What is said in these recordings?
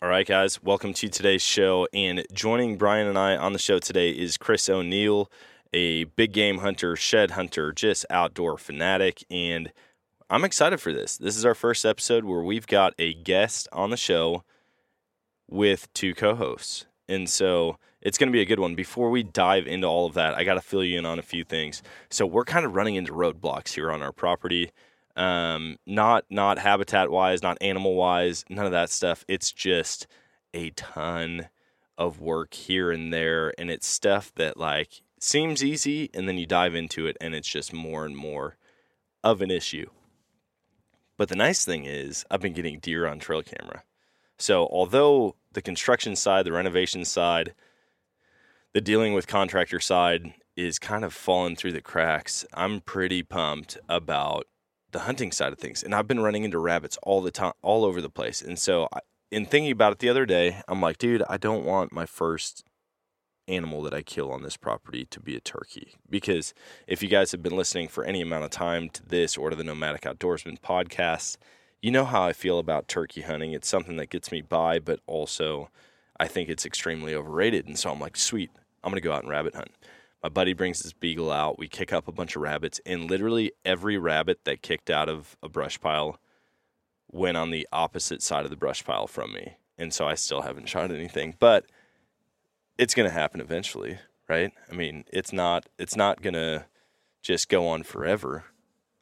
All right, guys, welcome to today's show. And joining Brian and I on the show today is Chris O'Neill, a big game hunter, shed hunter, just outdoor fanatic. And I'm excited for this. This is our first episode where we've got a guest on the show with two co hosts. And so it's going to be a good one. Before we dive into all of that, I got to fill you in on a few things. So we're kind of running into roadblocks here on our property um, not not habitat wise, not animal wise, none of that stuff. It's just a ton of work here and there, and it's stuff that like seems easy, and then you dive into it, and it's just more and more of an issue. But the nice thing is, I've been getting deer on trail camera. So although the construction side, the renovation side, the dealing with contractor side is kind of falling through the cracks, I'm pretty pumped about the hunting side of things. And I've been running into rabbits all the time, all over the place. And so, in thinking about it the other day, I'm like, dude, I don't want my first animal that I kill on this property to be a turkey. Because if you guys have been listening for any amount of time to this or to the Nomadic Outdoorsman podcast, you know how I feel about turkey hunting. It's something that gets me by, but also I think it's extremely overrated. And so I'm like, sweet, I'm going to go out and rabbit hunt. My buddy brings his beagle out. We kick up a bunch of rabbits, and literally every rabbit that kicked out of a brush pile went on the opposite side of the brush pile from me. And so I still haven't shot anything, but it's going to happen eventually, right? I mean, it's not it's not going to just go on forever.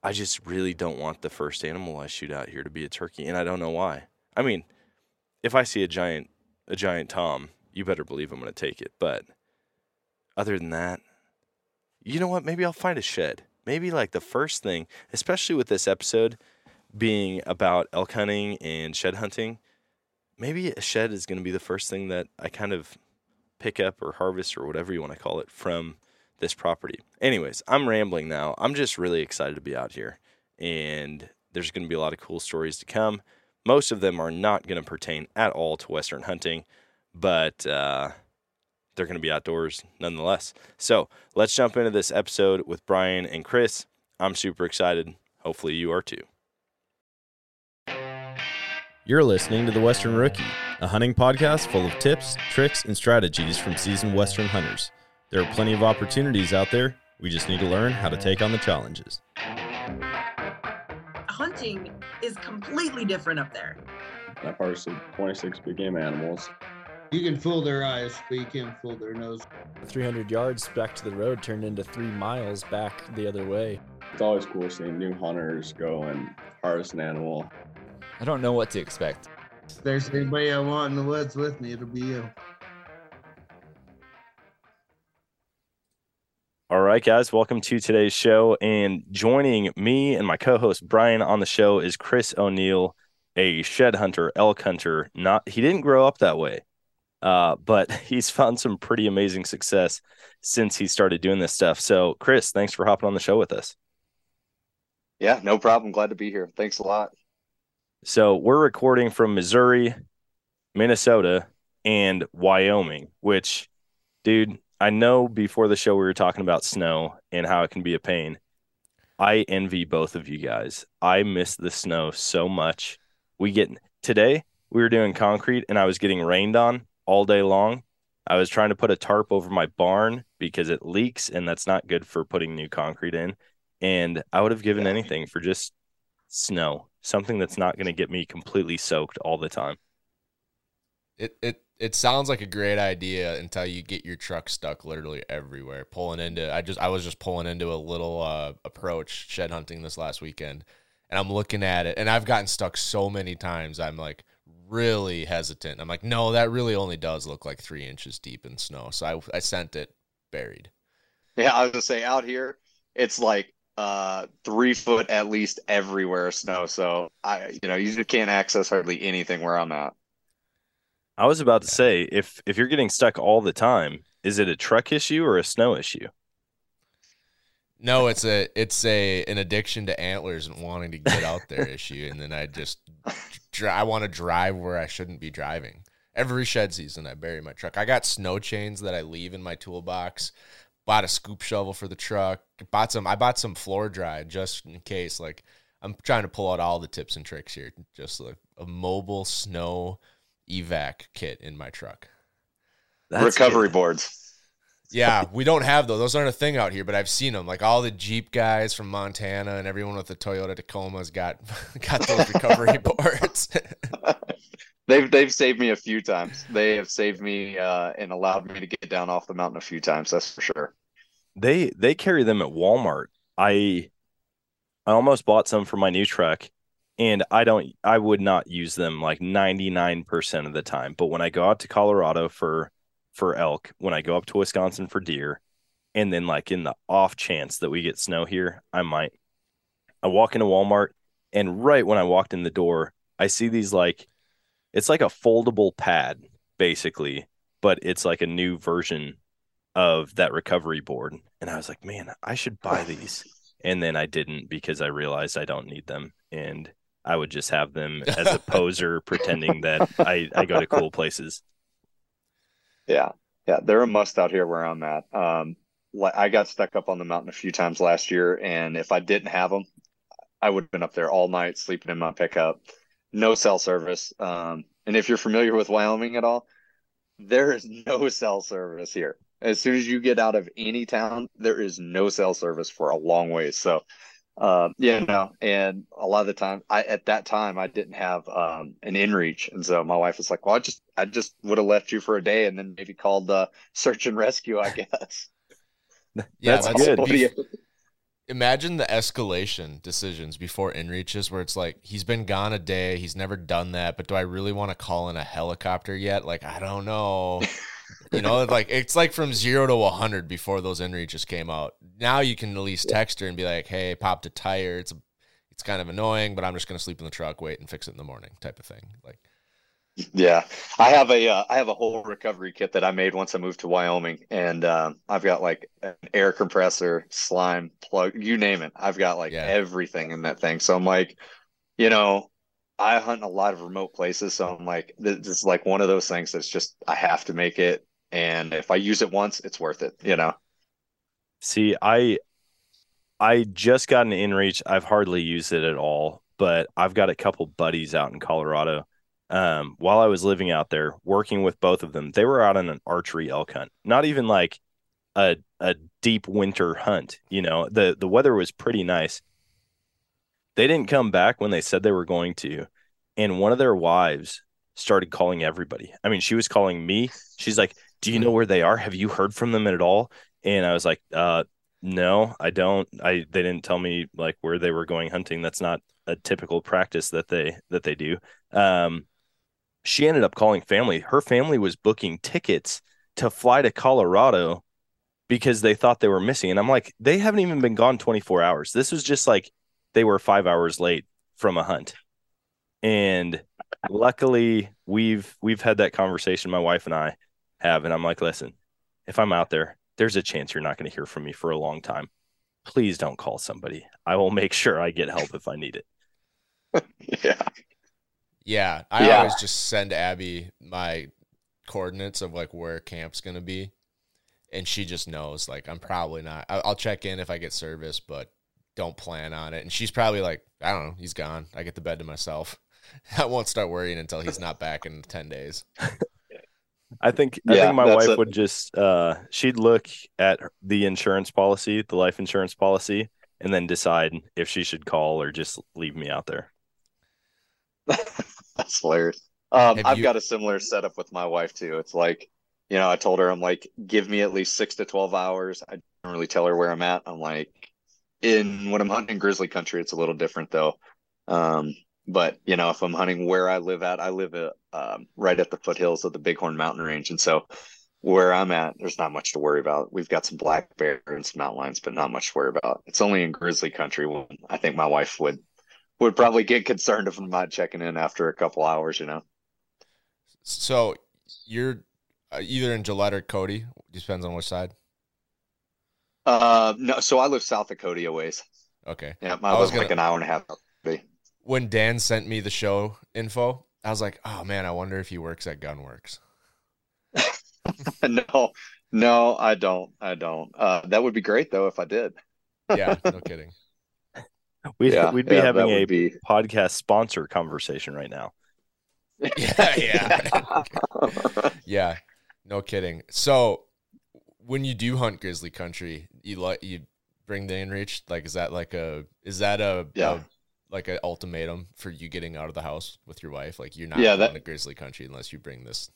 I just really don't want the first animal I shoot out here to be a turkey, and I don't know why. I mean, if I see a giant a giant tom, you better believe I'm going to take it, but other than that, you know what? Maybe I'll find a shed. Maybe like the first thing, especially with this episode being about elk hunting and shed hunting, maybe a shed is going to be the first thing that I kind of pick up or harvest or whatever you want to call it from this property. Anyways, I'm rambling now. I'm just really excited to be out here and there's going to be a lot of cool stories to come. Most of them are not going to pertain at all to Western hunting, but uh, they're going to be outdoors nonetheless. So let's jump into this episode with Brian and Chris. I'm super excited. Hopefully, you are too. You're listening to The Western Rookie, a hunting podcast full of tips, tricks, and strategies from seasoned Western hunters. There are plenty of opportunities out there. We just need to learn how to take on the challenges. Hunting is completely different up there. I've harvested 26 big game animals. You can fool their eyes, but you can't fool their nose. 300 yards back to the road turned into three miles back the other way. It's always cool seeing new hunters go and harvest an animal. I don't know what to expect. If there's anybody I want in the woods with me, it'll be you. All right, guys, welcome to today's show. And joining me and my co host Brian on the show is Chris O'Neill, a shed hunter, elk hunter. Not he didn't grow up that way. Uh, but he's found some pretty amazing success since he started doing this stuff. So, Chris, thanks for hopping on the show with us. Yeah, no problem. Glad to be here. Thanks a lot. So, we're recording from Missouri, Minnesota, and Wyoming, which, dude, I know before the show we were talking about snow and how it can be a pain. I envy both of you guys. I miss the snow so much. We get today, we were doing concrete and I was getting rained on all day long. I was trying to put a tarp over my barn because it leaks and that's not good for putting new concrete in. And I would have given anything for just snow, something that's not going to get me completely soaked all the time. It it it sounds like a great idea until you get your truck stuck literally everywhere. Pulling into I just I was just pulling into a little uh, approach shed hunting this last weekend and I'm looking at it and I've gotten stuck so many times. I'm like, really hesitant. I'm like, no, that really only does look like three inches deep in snow. So I, I sent it buried. Yeah, I was gonna say out here, it's like uh three foot at least everywhere snow. So I, you know, you just can't access hardly anything where I'm at. I was about to say if if you're getting stuck all the time, is it a truck issue or a snow issue? No, it's a it's a an addiction to antlers and wanting to get out there issue, and then I just dri- I want to drive where I shouldn't be driving. Every shed season, I bury my truck. I got snow chains that I leave in my toolbox. Bought a scoop shovel for the truck. Bought some. I bought some floor dry just in case. Like I'm trying to pull out all the tips and tricks here. Just like a mobile snow evac kit in my truck. Recovery boards. Yeah, we don't have those. Those aren't a thing out here, but I've seen them. Like all the Jeep guys from Montana and everyone with the Toyota Tacoma's got got those recovery boards. they've they've saved me a few times. They have saved me uh, and allowed me to get down off the mountain a few times. That's for sure. They they carry them at Walmart. I I almost bought some for my new truck and I don't I would not use them like 99% of the time. But when I go out to Colorado for for elk, when I go up to Wisconsin for deer, and then like in the off chance that we get snow here, I might. I walk into Walmart and right when I walked in the door, I see these like it's like a foldable pad basically, but it's like a new version of that recovery board. And I was like, man, I should buy these. And then I didn't because I realized I don't need them. And I would just have them as a poser pretending that I, I go to cool places. Yeah. Yeah. They're a must out here where I'm at. Um, I got stuck up on the mountain a few times last year. And if I didn't have them, I would have been up there all night sleeping in my pickup. No cell service. Um, and if you're familiar with Wyoming at all, there is no cell service here. As soon as you get out of any town, there is no cell service for a long ways. So, um, you know, and a lot of the time, I at that time I didn't have um, an inReach, and so my wife was like, "Well, I just I just would have left you for a day, and then maybe called the search and rescue, I guess." yeah, that's, that's good. Imagine the escalation decisions before inReaches where it's like he's been gone a day, he's never done that, but do I really want to call in a helicopter yet? Like I don't know. you know, like it's like from zero to hundred before those inReaches came out. Now you can at least text her and be like, "Hey, popped a tire. It's a, it's kind of annoying, but I'm just gonna sleep in the truck, wait, and fix it in the morning," type of thing. Like, yeah, I have a uh, I have a whole recovery kit that I made once I moved to Wyoming, and uh, I've got like an air compressor, slime plug, you name it. I've got like yeah. everything in that thing. So I'm like, you know, I hunt in a lot of remote places, so I'm like, this is like one of those things that's just I have to make it, and if I use it once, it's worth it, you know. See, I I just got an inReach. I've hardly used it at all, but I've got a couple buddies out in Colorado. Um, while I was living out there, working with both of them, they were out on an archery elk hunt. Not even like a a deep winter hunt. You know, the the weather was pretty nice they didn't come back when they said they were going to. And one of their wives started calling everybody. I mean, she was calling me. She's like, Do you know where they are? Have you heard from them at all? And I was like, uh, no, I don't. I they didn't tell me like where they were going hunting. That's not a typical practice that they that they do. Um, she ended up calling family. Her family was booking tickets to fly to Colorado because they thought they were missing. And I'm like, they haven't even been gone 24 hours. This was just like they were five hours late from a hunt. And luckily we've we've had that conversation my wife and I have and I'm like, listen, if I'm out there, there's a chance you're not going to hear from me for a long time. Please don't call somebody. I will make sure I get help if I need it. yeah. Yeah, I yeah. always just send Abby my coordinates of like where camp's going to be and she just knows like I'm probably not I'll check in if I get service, but don't plan on it. And she's probably like, I don't know, he's gone. I get the bed to myself. I won't start worrying until he's not back in 10 days. I think I think my wife a- would just uh she'd look at the insurance policy, the life insurance policy, and then decide if she should call or just leave me out there. That's hilarious. Um, I've you... got a similar setup with my wife too. It's like, you know, I told her I'm like, give me at least six to twelve hours. I don't really tell her where I'm at. I'm like, in when I'm hunting grizzly country, it's a little different though. Um, but you know, if I'm hunting where I live at, I live at, um, right at the foothills of the Bighorn Mountain Range, and so where I'm at, there's not much to worry about. We've got some black bear and some mountain lions, but not much to worry about. It's only in grizzly country when I think my wife would would probably get concerned if I'm not checking in after a couple hours, you know. So you're uh, either in Gillette or Cody. Depends on which side. Uh, no, so I live south of Cody a ways. Okay. Yeah, I, was like an hour and a half. Away. When Dan sent me the show info, I was like, "Oh man, I wonder if he works at Gunwerks." no, no, I don't. I don't. Uh, that would be great though if I did. yeah, no kidding. We'd, Yeah, we'd be yeah, having a be- podcast sponsor conversation right now. yeah, yeah, yeah. No kidding. So, when you do hunt grizzly country, you like you bring the inReach. Like, is that like a is that a, Yeah. a- like an ultimatum for you getting out of the house with your wife? Like, you're not Yeah, that- to grizzly country unless you bring this.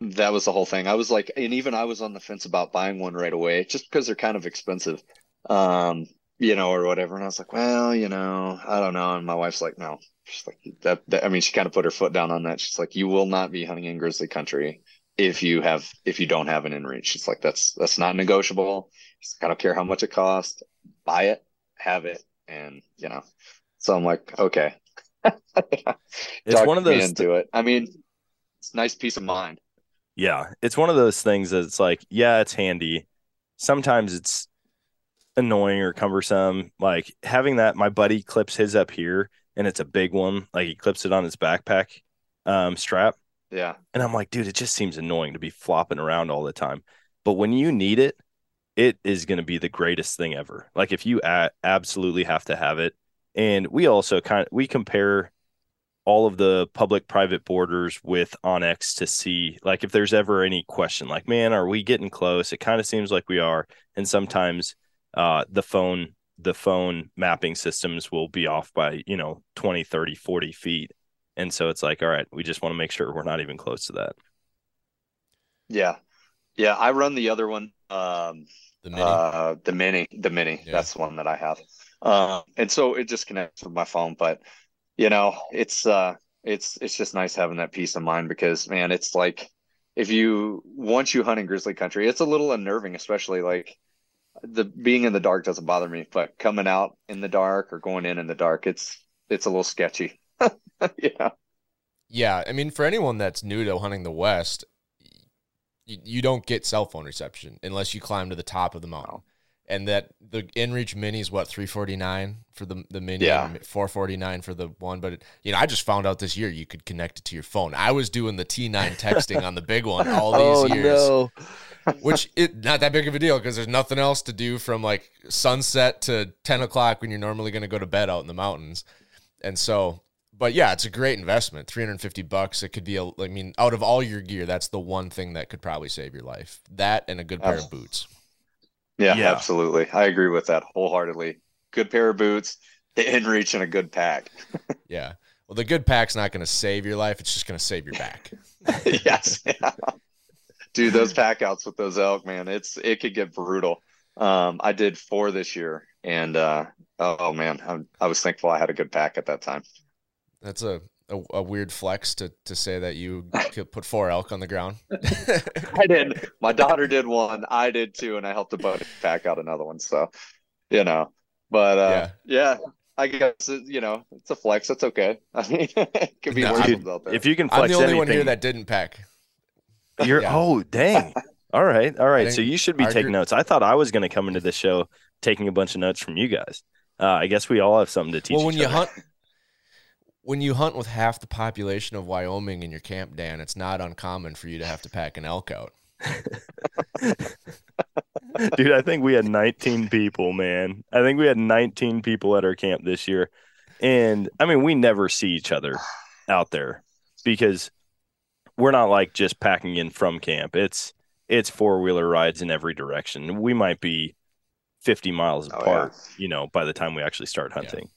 That was the whole thing. I was like, and even I was on the fence about buying one right away, just because they're kind of expensive, um, you know, or whatever. And I was like, well, you know, I don't know. And my wife's like, no, she's like that. that I mean, she kind of put her foot down on that. She's like, you will not be hunting in grizzly country if you have if you don't have an inReach. She's like, that's that's not negotiable. Like, I don't care how much it costs, buy it, have it, and you know. So I'm like, okay. It's Talked one of those into it. I mean, it's nice peace of mind. Yeah, it's one of those things that it's like, yeah, it's handy. Sometimes it's annoying or cumbersome. Like having that, my buddy clips his up here and it's a big one. Like he clips it on his backpack um, strap. Yeah. And I'm like, dude, it just seems annoying to be flopping around all the time. But when you need it, it is going to be the greatest thing ever. Like if you a- absolutely have to have it. And we also kind of we compare all of the public private borders with onX to see like if there's ever any question like man are we getting close it kind of seems like we are and sometimes uh the phone the phone mapping systems will be off by you know 20 30 40 feet and so it's like all right we just want to make sure we're not even close to that Yeah. Yeah, I run the other one. Um The mini. uh the mini, the mini. Yeah. That's the one that I have. Um and so it just connects with my phone, but you know, it's uh it's it's just nice having that peace of mind because man, it's like if you once you hunt in grizzly country, it's a little unnerving, especially like the being in the dark doesn't bother me, but coming out in the dark or going in in the dark, it's it's a little sketchy. yeah. Yeah, I mean, for anyone that's new to hunting the West, you, you don't get cell phone reception unless you climb to the top of the mountain. And that the InReach Mini is what three forty nine for the the mini, Yeah. four forty nine for the one. But it, you know, I just found out this year you could connect it to your phone. I was doing the T nine texting on the big one all Oh, these years, which it not that big of a deal because there's nothing else to do from like sunset to ten o'clock when you're normally going to go to bed out in the mountains. And so, but yeah, it's a great investment. 350 bucks. It could be a, I mean, out of all your gear, that's the one thing that could probably save your life. That and a good pair of boots. Yeah, Yeah. absolutely. I agree with that wholeheartedly. Good pair of boots, the inReach, and a good pack. Yeah. Well, the good pack's not going to save your life. It's just going to save your back. yes. Yeah. Dude, those pack outs with those elk, man, it's it could get brutal. Um, I did four this year, and uh, oh man, I'm, I was thankful I had a good pack at that time. That's a, a, a weird flex to, to say that you could put four elk on the ground. I did. My daughter did one. I did two, and I helped a buddy pack out another one. So, you know, but uh, yeah. I guess you know it's a flex. That's okay. I mean, it could be No, worse I'm- out there. if you can flex, I'm the only anything, one here that didn't pack. You're Yeah. oh dang. All right, all right. So you should be taking group- notes. I thought I was going to come into this show taking a bunch of notes from you guys. Uh, I guess we all have something to teach. well, when each you hunt, when you hunt with half the population of Wyoming in your camp, Dan, it's not uncommon for you to have to pack an elk out. dude, I think we had 19 people, man. I think we had 19 people at our camp this year, and I mean, we never see each other out there because we're not like just packing in from camp. It's it's four wheeler rides in every direction. We might be 50 miles Oh, apart, you know, by the time we actually start hunting. Yeah,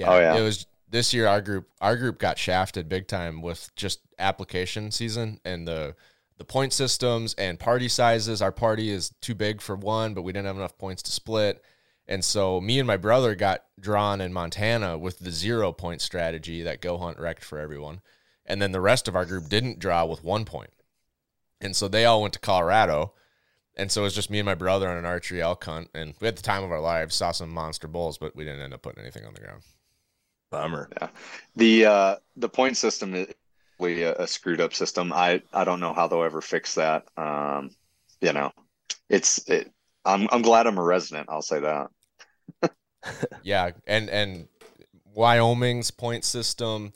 Oh, yeah. it was this year. Our group, our group got shafted big time with just application season and the the point systems and party sizes. Our party is too big for one, but we didn't have enough points to split. And so me and my brother got drawn in Montana with the zero point strategy that Go Hunt wrecked for everyone. And then the rest of our group didn't draw with one point. And so they all went to Colorado. And so it was just me and my brother on an archery elk hunt. And we had the time of our lives, saw some monster bulls, but we didn't end up putting anything on the ground. Bummer. The uh the point system is, a, a, screwed up system. I I don't know how they'll ever fix that. Um, you know, it's it, I'm I'm glad I'm a resident. I'll say that. yeah, and and Wyoming's point system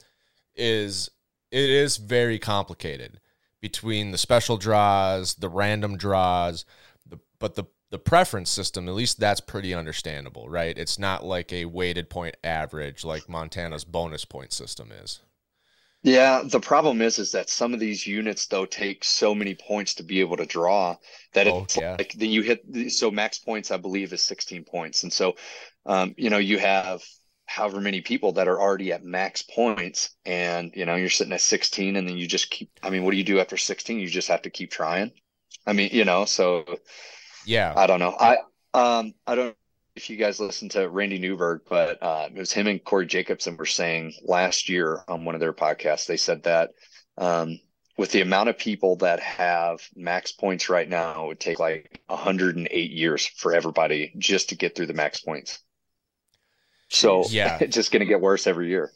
is it is very complicated between the special draws, the random draws, the but the the preference system, at least that's pretty understandable, right? It's not like a weighted point average like Montana's bonus point system is. Yeah, the problem is is that some of these units though take so many points to be able to draw that oh, it's yeah. like then you hit so max points I believe is 16 points. And so um, you know, you have however many people that are already at max points and you know, you're sitting at 16 and then you just keep I mean, what do you do after 16? You just have to keep trying. I mean, you know, so yeah. I don't know. I um I don't if you guys listen to Randy Newberg, but uh, it was him and Corey Jacobsen were saying last year on one of their podcasts. They said that um, with the amount of people that have max points right now, it would take like 108 years for everybody just to get through the max points. So yeah, it's just going to get worse every year.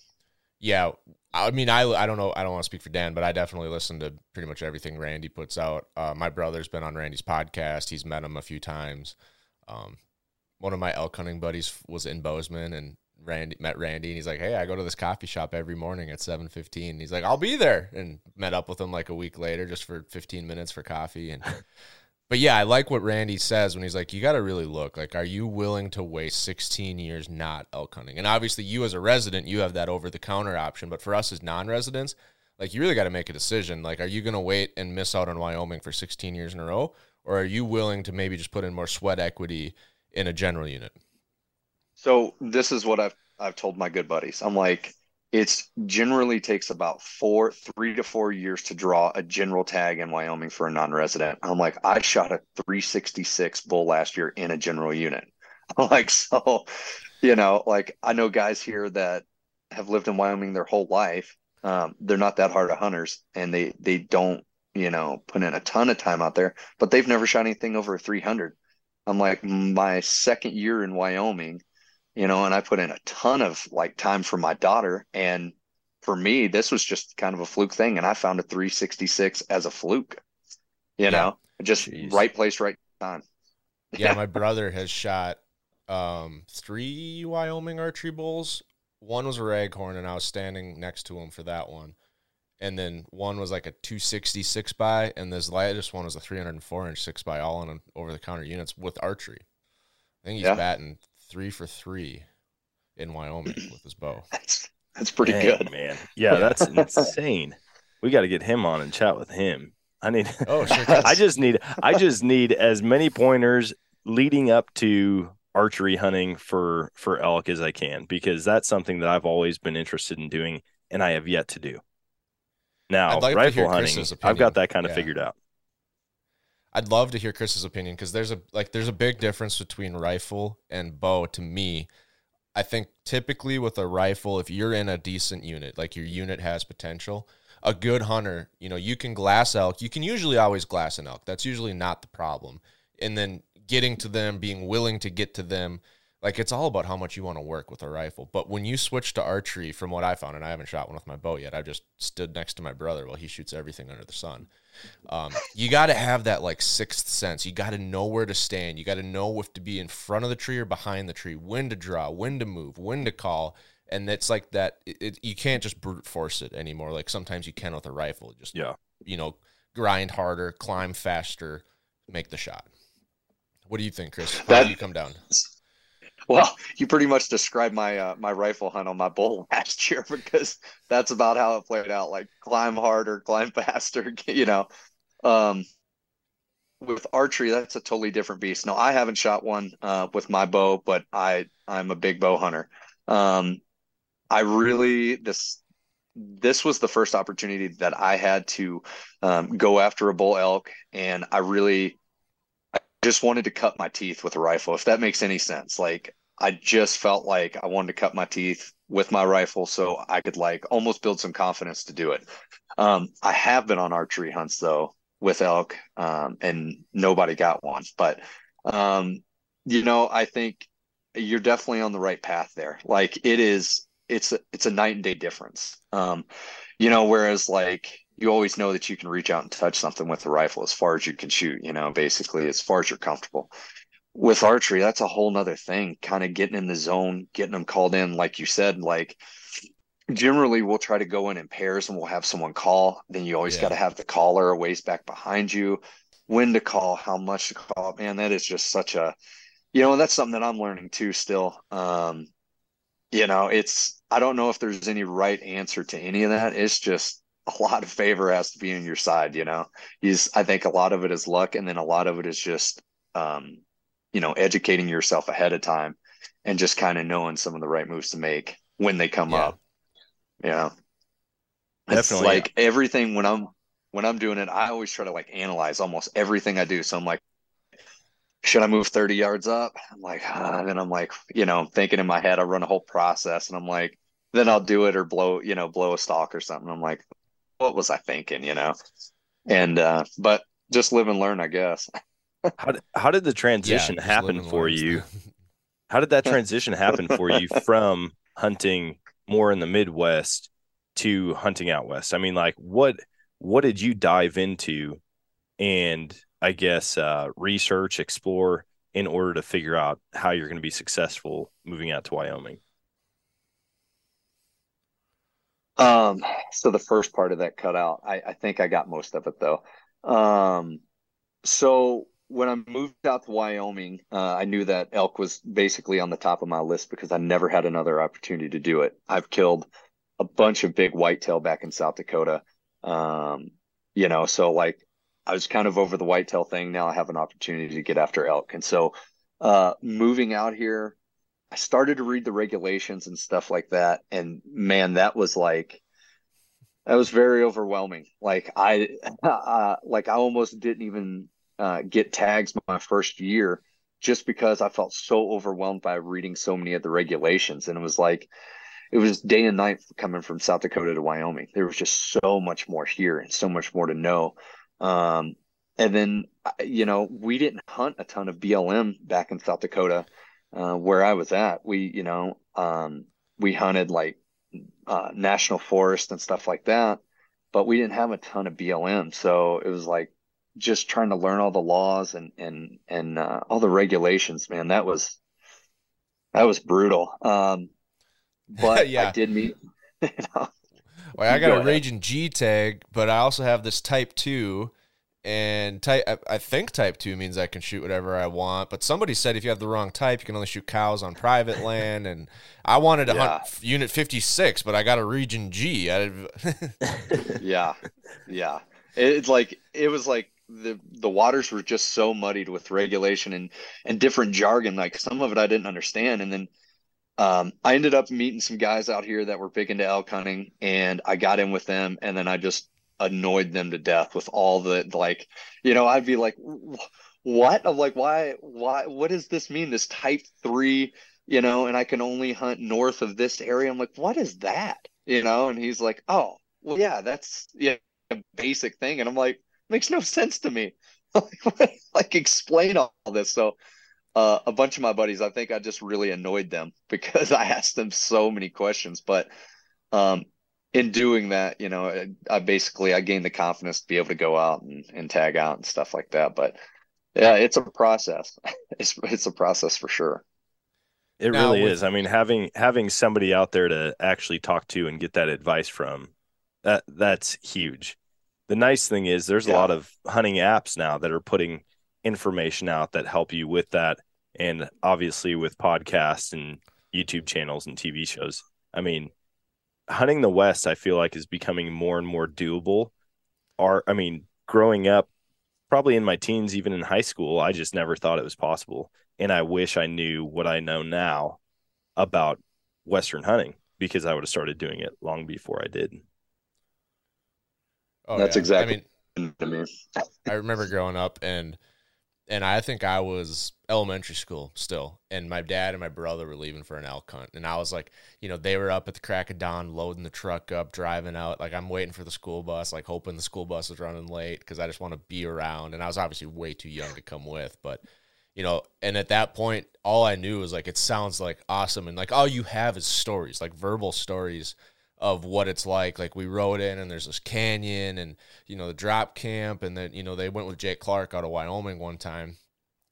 Yeah, I mean, I I don't know. I don't want to speak for Dan, but I definitely listen to pretty much everything Randy puts out. Uh, my brother's been on Randy's podcast. He's met him a few times. Um, one of my elk hunting buddies was in Bozeman and Randy met Randy and he's like, Hey, I go to this coffee shop every morning at seven fifteen. He's like, I'll be there and met up with him like a week later just for fifteen minutes for coffee and but yeah, I like what Randy says when he's like, You gotta really look. Like, are you willing to waste sixteen years not elk hunting? And obviously you as a resident, you have that over the counter option. But for us as non residents, like you really gotta make a decision. Like, are you gonna wait and miss out on Wyoming for sixteen years in a row? Or are you willing to maybe just put in more sweat equity in a general unit? So this is what I've I've told my good buddies. I'm like, it's generally takes about four, three to four years to draw a general tag in Wyoming for a non-resident. I'm like, I shot a 366 bull last year in a general unit. I'm like, so, you know, like I know guys here that have lived in Wyoming their whole life. Um, they're not that hard of hunters, and they they don't, you know, put in a ton of time out there, but they've never shot anything over 300. I'm like my second year in Wyoming, you know, and I put in a ton of like time for my daughter. And for me, this was just kind of a fluke thing. And I found a 366 as a fluke, you yeah. know, just Jeez. right place, right time. Yeah, yeah, my brother has shot um, three Wyoming archery bulls. One was a raghorn, and I was standing next to him for that one and then one was like a 266 by, and this latest one was a 304 inch six by, all in over the counter units with archery. I think he's yeah. batting three for three in Wyoming with his bow. That's that's pretty Dang, good, man. Yeah, that's insane. We got to get him on and chat with him. I need. Oh, sure. I just need. I just need as many pointers leading up to archery hunting for for elk as I can because that's something that I've always been interested in doing and I have yet to do. Now, like rifle hunting, I've got that kind of yeah. figured out. I'd love to hear Chris's opinion because there's a like there's a big difference between rifle and bow to me. I think typically with a rifle, if you're in a decent unit, like your unit has potential, a good hunter, you know, you can glass elk. You can usually always glass an elk. That's usually not the problem. And then getting to them, being willing to get to them, like it's all about how much you want to work with a rifle. But when you switch to archery, from what I found, and I haven't shot one with my bow yet, I've just stood next to my brother while he shoots everything under the sun. Um, you got to have that like sixth sense. You got to know where to stand. You got to know if to be in front of the tree or behind the tree, when to draw, when to move, when to call. And it's like that. It, it, you can't just brute force it anymore. Like sometimes you can with a rifle. Just yeah, you know, grind harder, climb faster, make the shot. What do you think, Chris? How that, do you come down? Well, you pretty much described my uh, my rifle hunt on my bull last year because that's about how it played out. Like climb harder, climb faster. You know, um, with archery, that's a totally different beast. Now, I haven't shot one uh, with my bow, but I I'm a big bow hunter. Um, I really this this was the first opportunity that I had to um, go after a bull elk, and I really just wanted to cut my teeth with a rifle, if that makes any sense. Like I just felt like I wanted to cut my teeth with my rifle so I could like almost build some confidence to do it. Um, I have been on archery hunts though with elk, um, and nobody got one. But um, you know, I think you're definitely on the right path there. Like it is, it's a, it's a night and day difference. Um, you know, whereas like you always know that you can reach out and touch something with the rifle as far as you can shoot, you know, basically as far as you're comfortable. With archery, that's a whole nother thing, kind of getting in the zone, getting them called in, like you said, like generally we'll try to go in in pairs and we'll have someone call. Then you always Yeah. got to have the caller a ways back behind you, when to call, how much to call. Man, that is just such a, you know, and that's something that I'm learning too still. Um, you know, it's, I don't know if there's any right answer to any of that. It's just a lot of favor has to be on your side, you know. he's I think a lot of it is luck and then a lot of it is just um, you know, educating yourself ahead of time and just kind of knowing some of the right moves to make when they come Yeah. up. You know. It's Definitely. like everything when I'm when I'm doing it, I always try to like analyze almost everything I do. So I'm like, should I move 30 yards up? I'm like, ah, and then I'm like, you know, thinking in my head, I run a whole process and I'm like, then I'll do it or blow, you know, blow a stalk or something. I'm like, what was I thinking, you know? And uh, but just live and learn, I guess. How did, how did the transition just happen for learns. you? How did that transition happen for you from hunting more in the Midwest to hunting out west? I mean, like what what did you dive into and I guess uh, research, explore in order to figure out how you're going to be successful moving out to Wyoming? Um, so the first part of that cut out, I, I think I got most of it though. Um, so when I moved out to Wyoming, uh, I knew that elk was basically on the top of my list because I never had another opportunity to do it. I've killed a bunch of big whitetail back in South Dakota. Um, you know, so like I was kind of over the whitetail thing. Now I have an opportunity to get after elk. And so, uh, moving out here, I started to read the regulations and stuff like that. And man, that was like, that was very overwhelming. Like I, uh, like I almost didn't even uh, get tags my first year just because I felt so overwhelmed by reading so many of the regulations. And it was like, it was day and night coming from South Dakota to Wyoming. There was just so much more here and so much more to know. Um, and then, you know, we didn't hunt a ton of BLM back in South Dakota, uh, where I was at. We, you know, um, we hunted like uh, national forest and stuff like that, but we didn't have a ton of BLM. So it was like just trying to learn all the laws and and and uh, all the regulations. Man, that was that was brutal. Um, but Yeah. I did meet. You know, Well, I got go a ahead. Region G tag, but I also have this Type Two, and type I, I think Type Two means I can shoot whatever I want. But somebody said if you have the wrong type, you can only shoot cows on private land, and I wanted to Yeah. hunt f- Unit Fifty Six, but I got a Region G. I, yeah, yeah. It's like it was like the the waters were just so muddied with regulation and and different jargon. Like some of it I didn't understand, and then um, I ended up meeting some guys out here that were big into elk hunting, and I got in with them, and then I just annoyed them to death with all the like, you know, I'd be like, what? I'm like, why, why, what does this mean? This type three, you know, and I can only hunt north of this area. I'm like, what is that? You know, and he's like, oh, well, yeah, that's yeah, a basic thing, and I'm like, makes no sense to me. like, like explain all this. So uh, a bunch of my buddies, I think I just really annoyed them because I asked them so many questions. But um, in doing that, you know, I, I basically I gained the confidence to be able to go out and, and tag out and stuff like that. But yeah, it's a process. It's it's a process for sure. It Now, really with- is. I mean, having having somebody out there to actually talk to and get that advice from, that that's huge. The nice thing is there's a lot of hunting apps now that are putting information out that help you with that. And obviously with podcasts and YouTube channels and TV shows. I mean, hunting the West, I feel like is becoming more and more doable. Are I mean, growing up, probably in my teens, even in high school, I just never thought it was possible. And I wish I knew what I know now about Western hunting because I would have started doing it long before I did. oh, That's yeah. exactly- I mean, I mean, I remember growing up and and I think I was elementary school still, and my dad and my brother were leaving for an elk hunt, and I was like, you know, they were up at the crack of dawn, loading the truck up, driving out, like I'm waiting for the school bus, like hoping the school bus was running late because I just want to be around, and I was obviously way too young to come with, but you know, and at that point, all I knew was like it sounds like awesome, and like all you have is stories, like verbal stories of what it's like. Like we rode in and there's this canyon and you know the drop camp and then you know they went with Jake Clark out of Wyoming one time,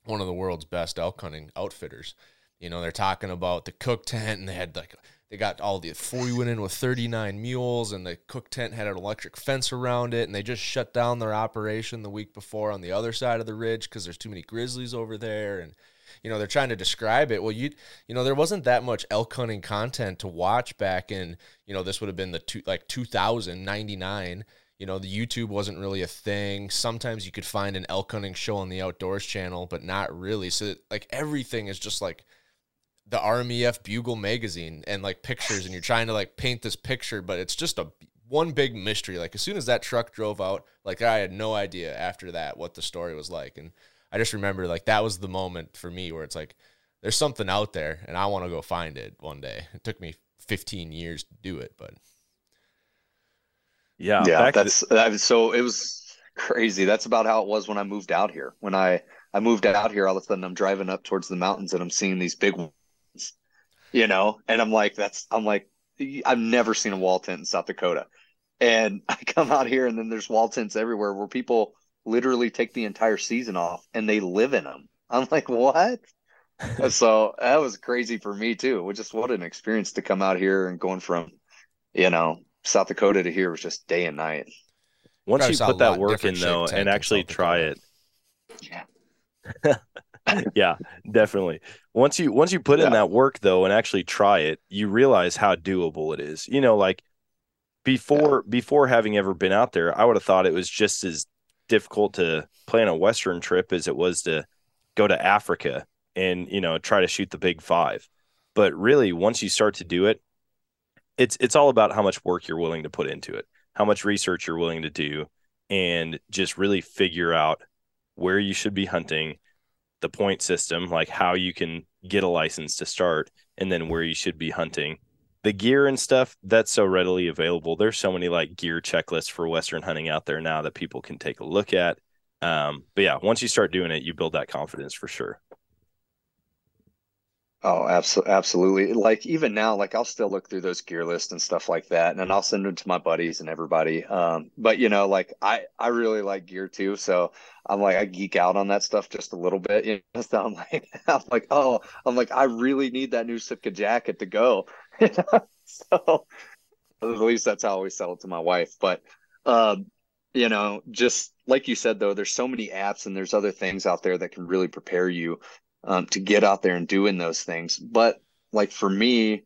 one of the world's best elk hunting outfitters. You know they're talking about the cook tent and they had like they got all the we went in with 39 mules and the cook tent had an electric fence around it and they just shut down their operation the week before on the other side of the ridge because there's too many grizzlies over there and you know they're trying to describe it. Well you you know there wasn't that much elk hunting content to watch back in you know this would have been the two like 2099 you know the youtube wasn't really a thing. Sometimes you could find an elk hunting show on the outdoors channel but not really. So like everything is just like the RMEF Bugle magazine and like pictures and you're trying to like paint this picture but it's just a one big mystery. Like as soon as that truck drove out like I had no idea after that what the story was like. And I just remember like that was the moment for me where it's like there's something out there and I want to go find it one day. It took me 15 years to do it, but yeah, yeah, that's that was, so it was crazy. That's about how it was when I moved out here. When I I moved out here, all of a sudden I'm driving up towards the mountains and I'm seeing these big ones, you know, and I'm like, that's I'm like, I've never seen a wall tent in South Dakota, and I come out here and then there's wall tents everywhere where people literally take the entire season off and they live in them. I'm like, what? so that was crazy for me too. Just what an experience to come out here and going from, you know, South Dakota to here was just day and night. Once you put that work in though and actually try it. Yeah. yeah, definitely. Once you once you put yeah. in that work though and actually try it, you realize how doable it is. You know, like before yeah. before having ever been out there, I would have thought it was just as difficult to plan a Western trip as it was to go to Africa and, you know, try to shoot the big five. But really, once you start to do it, it's it's all about how much work you're willing to put into it, how much research you're willing to do, and just really figure out where you should be hunting, the point system, like how you can get a license to start, and then where you should be hunting the gear and stuff that's so readily available there's so many like gear checklists for western hunting out there now that people can take a look at um, but yeah once you start doing it you build that confidence for sure Oh, absolutely, absolutely. Like even now, like I'll still look through those gear lists and stuff like that, and I'll send them to my buddies and everybody. Um, but you know, like I I really like gear too, so I'm like I geek out on that stuff just a little bit. You know, so I'm like I'm like oh I'm like I really need that new Sitka jacket to go. so at least that's how I always settle to my wife. But um, you know, just like you said though, there's so many apps and there's other things out there that can really prepare you um, to get out there and doing those things. But like for me,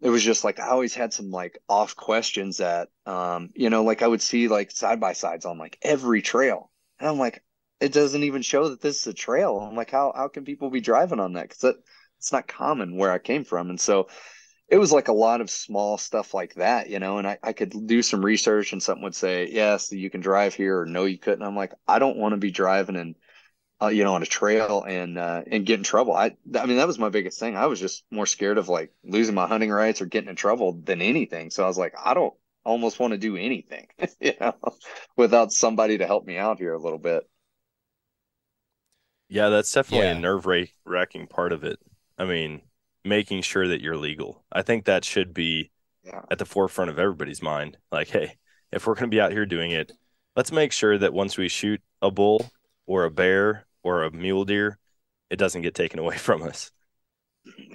it was just like I always had some like off questions that um, you know, like I would see like side by sides on like every trail. And I'm like, it doesn't even show that this is a trail. I'm like, how how can people be driving on that? Because that it's not common where I came from. And so it was like a lot of small stuff like that, you know, and I, I could do some research and something would say, yes, you can drive here or no, you couldn't. I'm like, I don't want to be driving and uh, you know, on a trail and uh, and get in trouble. I I mean that was my biggest thing. I was just more scared of like losing my hunting rights or getting in trouble than anything. So I was like, I don't almost want to do anything, you know, without somebody to help me out here a little bit. Yeah, that's definitely yeah. a nerve wracking part of it. I mean, making sure that you're legal. I think that should be yeah. at the forefront of everybody's mind. Like, hey, if we're going to be out here doing it, let's make sure that once we shoot a bull or a bear or a mule deer, it doesn't get taken away from us.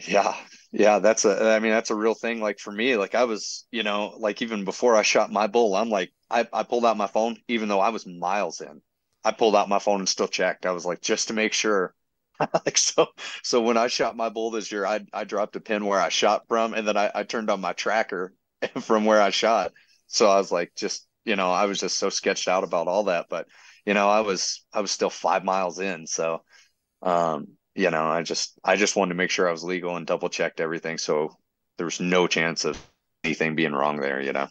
Yeah. Yeah. That's a, I mean, that's a real thing. Like for me, like I was, you know, like even before I shot my bull, I'm like, I, I pulled out my phone, even though I was miles in. I pulled out my phone and still checked. I was like, just to make sure. like so so when I shot my bull this year, I I dropped a pin where I shot from and then I, I turned on my tracker from where I shot. So I was like just you know, I was just so sketched out about all that. But you know, I was I was still five miles in, so um, you know, I just I just wanted to make sure I was legal and double checked everything, so there was no chance of anything being wrong there. You know,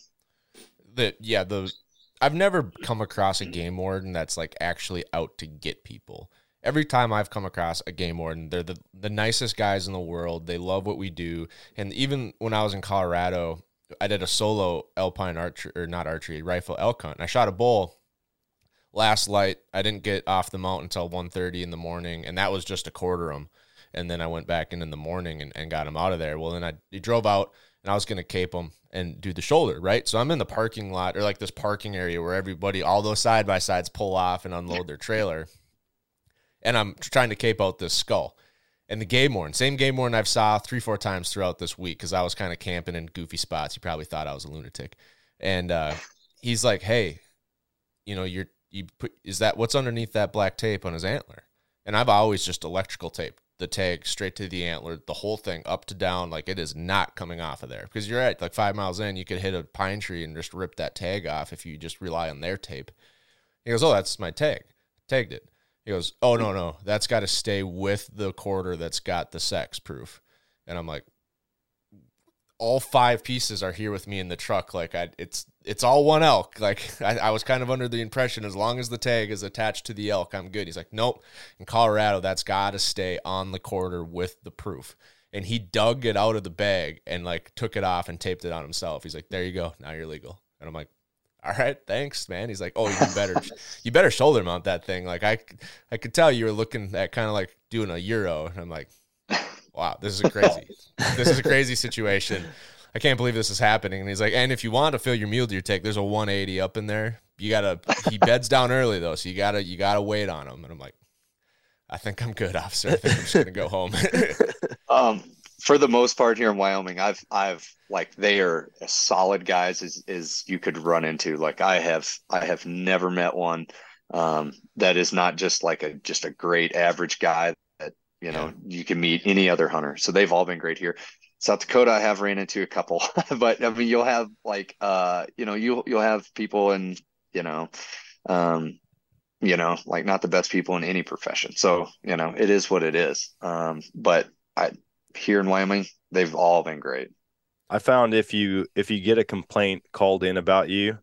the yeah the I've never come across a game warden that's like actually out to get people. Every time I've come across a game warden, they're the, the nicest guys in the world. They love what we do. And even when I was in Colorado, I did a solo alpine archery or not archery, rifle elk hunt. I shot a bull last light. I didn't get off the mountain until 1.30 in the morning, and that was just a quarter of them. and then I went back in in the morning and, and got him out of there. Well, then I he drove out and I was gonna cape him and do the shoulder, right? So I'm in the parking lot or like this parking area where everybody, all those side by sides, pull off and unload their trailer, and I'm trying to cape out this skull. And the game warden, same game warden I've saw three, four times throughout this week because I was kind of camping in goofy spots. He probably thought I was a lunatic, and uh, he's like, "Hey, you know, you're you put is that what's underneath that black tape on his antler?" And I've always just electrical tape the tag straight to the antler, the whole thing up to down, like it is not coming off of there. Because you're at like five miles in, you could hit a pine tree and just rip that tag off if you just rely on their tape. He goes, Oh, that's my tag. Tagged it. He goes, Oh no, no, that's got to stay with the quarter that's got the sex proof. And I'm like, all five pieces are here with me in the truck. Like I, it's it's all one elk. Like I, I, was kind of under the impression as long as the tag is attached to the elk, I'm good. He's like, nope. In Colorado, that's got to stay on the quarter with the proof. And he dug it out of the bag and like took it off and taped it on himself. He's like, there you go. Now you're legal. And I'm like, all right, thanks, man. He's like, oh, you better, you better shoulder mount that thing. Like I, I could tell you were looking at kind of like doing a euro. And I'm like, wow, this is a crazy, this is a crazy situation. I can't believe this is happening. And he's like, and if you want to fill your mule deer take, there's a 180 up in there. You gotta, he beds down early though, so you gotta, you gotta wait on him. And I'm like, I think I'm good, officer. I think I'm just gonna go home. um, for the most part here in Wyoming, I've, I've like they are as solid guys as, as you could run into. Like I have, I have never met one um, that is not just like a just a great average guy that you know, yeah. you can meet any other hunter. So they've all been great here. South Dakota, I have ran into a couple, but I mean, you'll have like, uh, you know, you you'll have people and you know, um, you know, like not the best people in any profession. So you know, it is what it is. Um, but I here in Wyoming, they've all been great. I found if you if you get a complaint called in about you,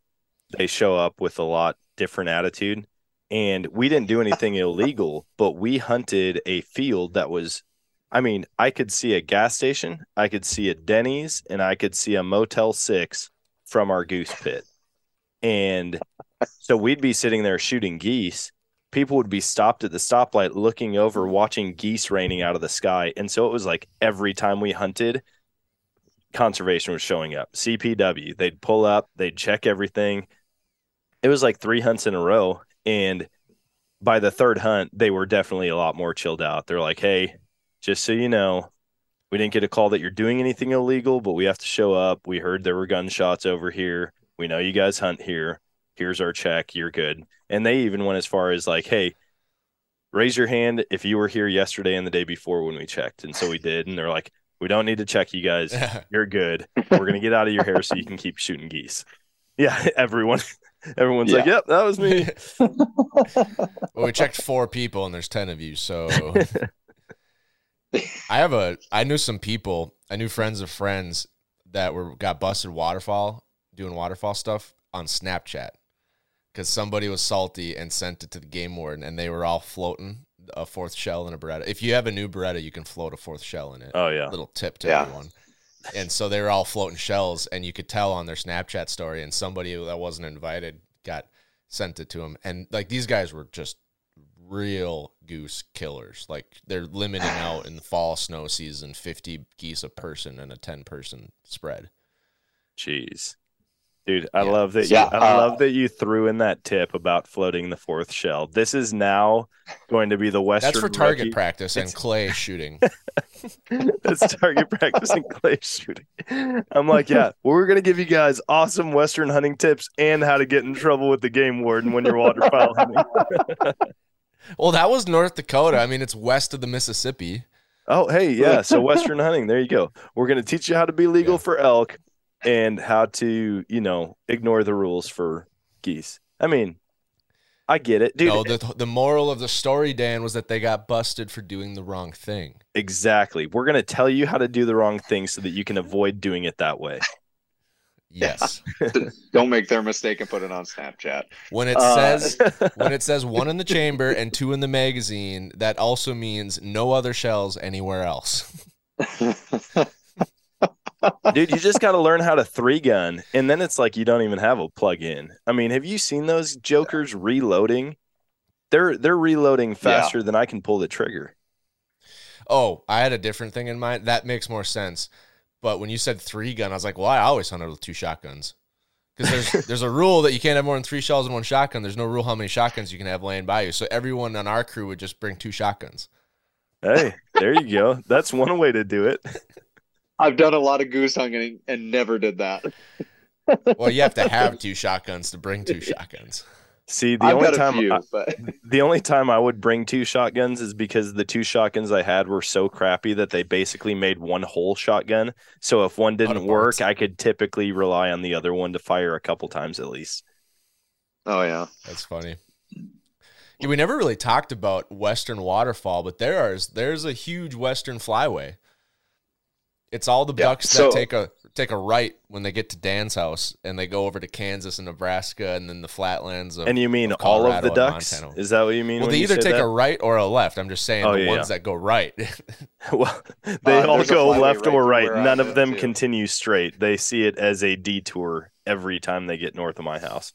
they show up with a lot different attitude and we didn't do anything illegal, but we hunted a field that was I mean, I could see a gas station, I could see a Denny's, and I could see a Motel 6 from our goose pit. And so we'd be sitting there shooting geese. People would be stopped at the stoplight looking over, watching geese raining out of the sky. And so it was like every time we hunted, conservation was showing up. CPW, they'd pull up, they'd check everything. It was like three hunts in a row. And by the third hunt, they were definitely a lot more chilled out. They're like, hey, just so you know, we didn't get a call that you're doing anything illegal, but we have to show up. We heard there were gunshots over here. We know you guys hunt here. Here's our check. You're good. And they even went as far as like, hey, raise your hand if you were here yesterday and the day before when we checked. And so we did. And they're like, we don't need to check you guys. You're good. We're going to get out of your hair so you can keep shooting geese. Yeah, everyone Everyone's yeah. like, "Yep, that was me." well, we checked four people, and there's ten of you, so I have a. I knew some people. I knew friends of friends that were got busted waterfowl doing waterfowl stuff on Snapchat because somebody was salty and sent it to the game warden, and they were all floating a fourth shell in a Beretta. If you have a new Beretta, you can float a fourth shell in it. Oh yeah, little tip to yeah. everyone and so they were all floating shells, and you could tell on their Snapchat story. And somebody that wasn't invited got sent it to them, and like these guys were just real goose killers. Like they're limiting out in the fall snow season, fifty geese a person in a ten person spread. Jeez. Dude, I yeah. love that. You, yeah, I uh, love that you threw in that tip about floating the fourth shell. This is now going to be the Western. That's for target rookie. practice and clay shooting. That's target practice and clay shooting. I'm like, yeah, we're gonna give you guys awesome Western hunting tips and how to get in trouble with the game warden when you're waterfowl hunting. well, that was North Dakota. I mean, it's west of the Mississippi. Oh, hey, yeah. So Western hunting. There you go. We're gonna teach you how to be legal yeah. for elk and how to, you know, ignore the rules for geese. I mean, I get it, dude. No, the the moral of the story, Dan, was that they got busted for doing the wrong thing. Exactly. We're gonna tell you how to do the wrong thing so that you can avoid doing it that way. Yes. Don't make their mistake and put it on Snapchat. When it uh, says when it says one in the chamber and two in the magazine, that also means no other shells anywhere else. Dude, you just got to learn how to three gun, and then it's like you don't even have a plug in. I mean, have you seen those jokers reloading? They're they're reloading faster yeah. than I can pull the trigger. Oh, I had a different thing in mind. That makes more sense. But when you said three gun, I was like, well, I always hunted with two shotguns. Because there's there's a rule that you can't have more than three shells in one shotgun. There's no rule how many shotguns you can have laying by you. So everyone on our crew would just bring two shotguns. Hey, there you go. That's one way to do it. I've done a lot of goose hunting and never did that. well, you have to have two shotguns to bring two shotguns. See, the I've only time few, I- but the only time I would bring two shotguns is because the two shotguns I had were so crappy that they basically made one whole shotgun. So if one didn't work, parts. I could typically rely on the other one to fire a couple times at least. oh yeah, That's funny. Yeah, we never really talked about Western Waterfowl, but there is there's a huge Western Flyway. It's all the Yeah, ducks so- that take a take a right when they get to Dan's house, and they go over to Kansas and Nebraska, and then the flatlands. Of, And you mean of all of the ducks? Is that what you mean? well, they either take that? a right or a left. I'm just saying Oh, the yeah, ones that go right. well, they Uh, all go left right or right. None of them too. continue straight. They see it as a detour every time they get north of my house.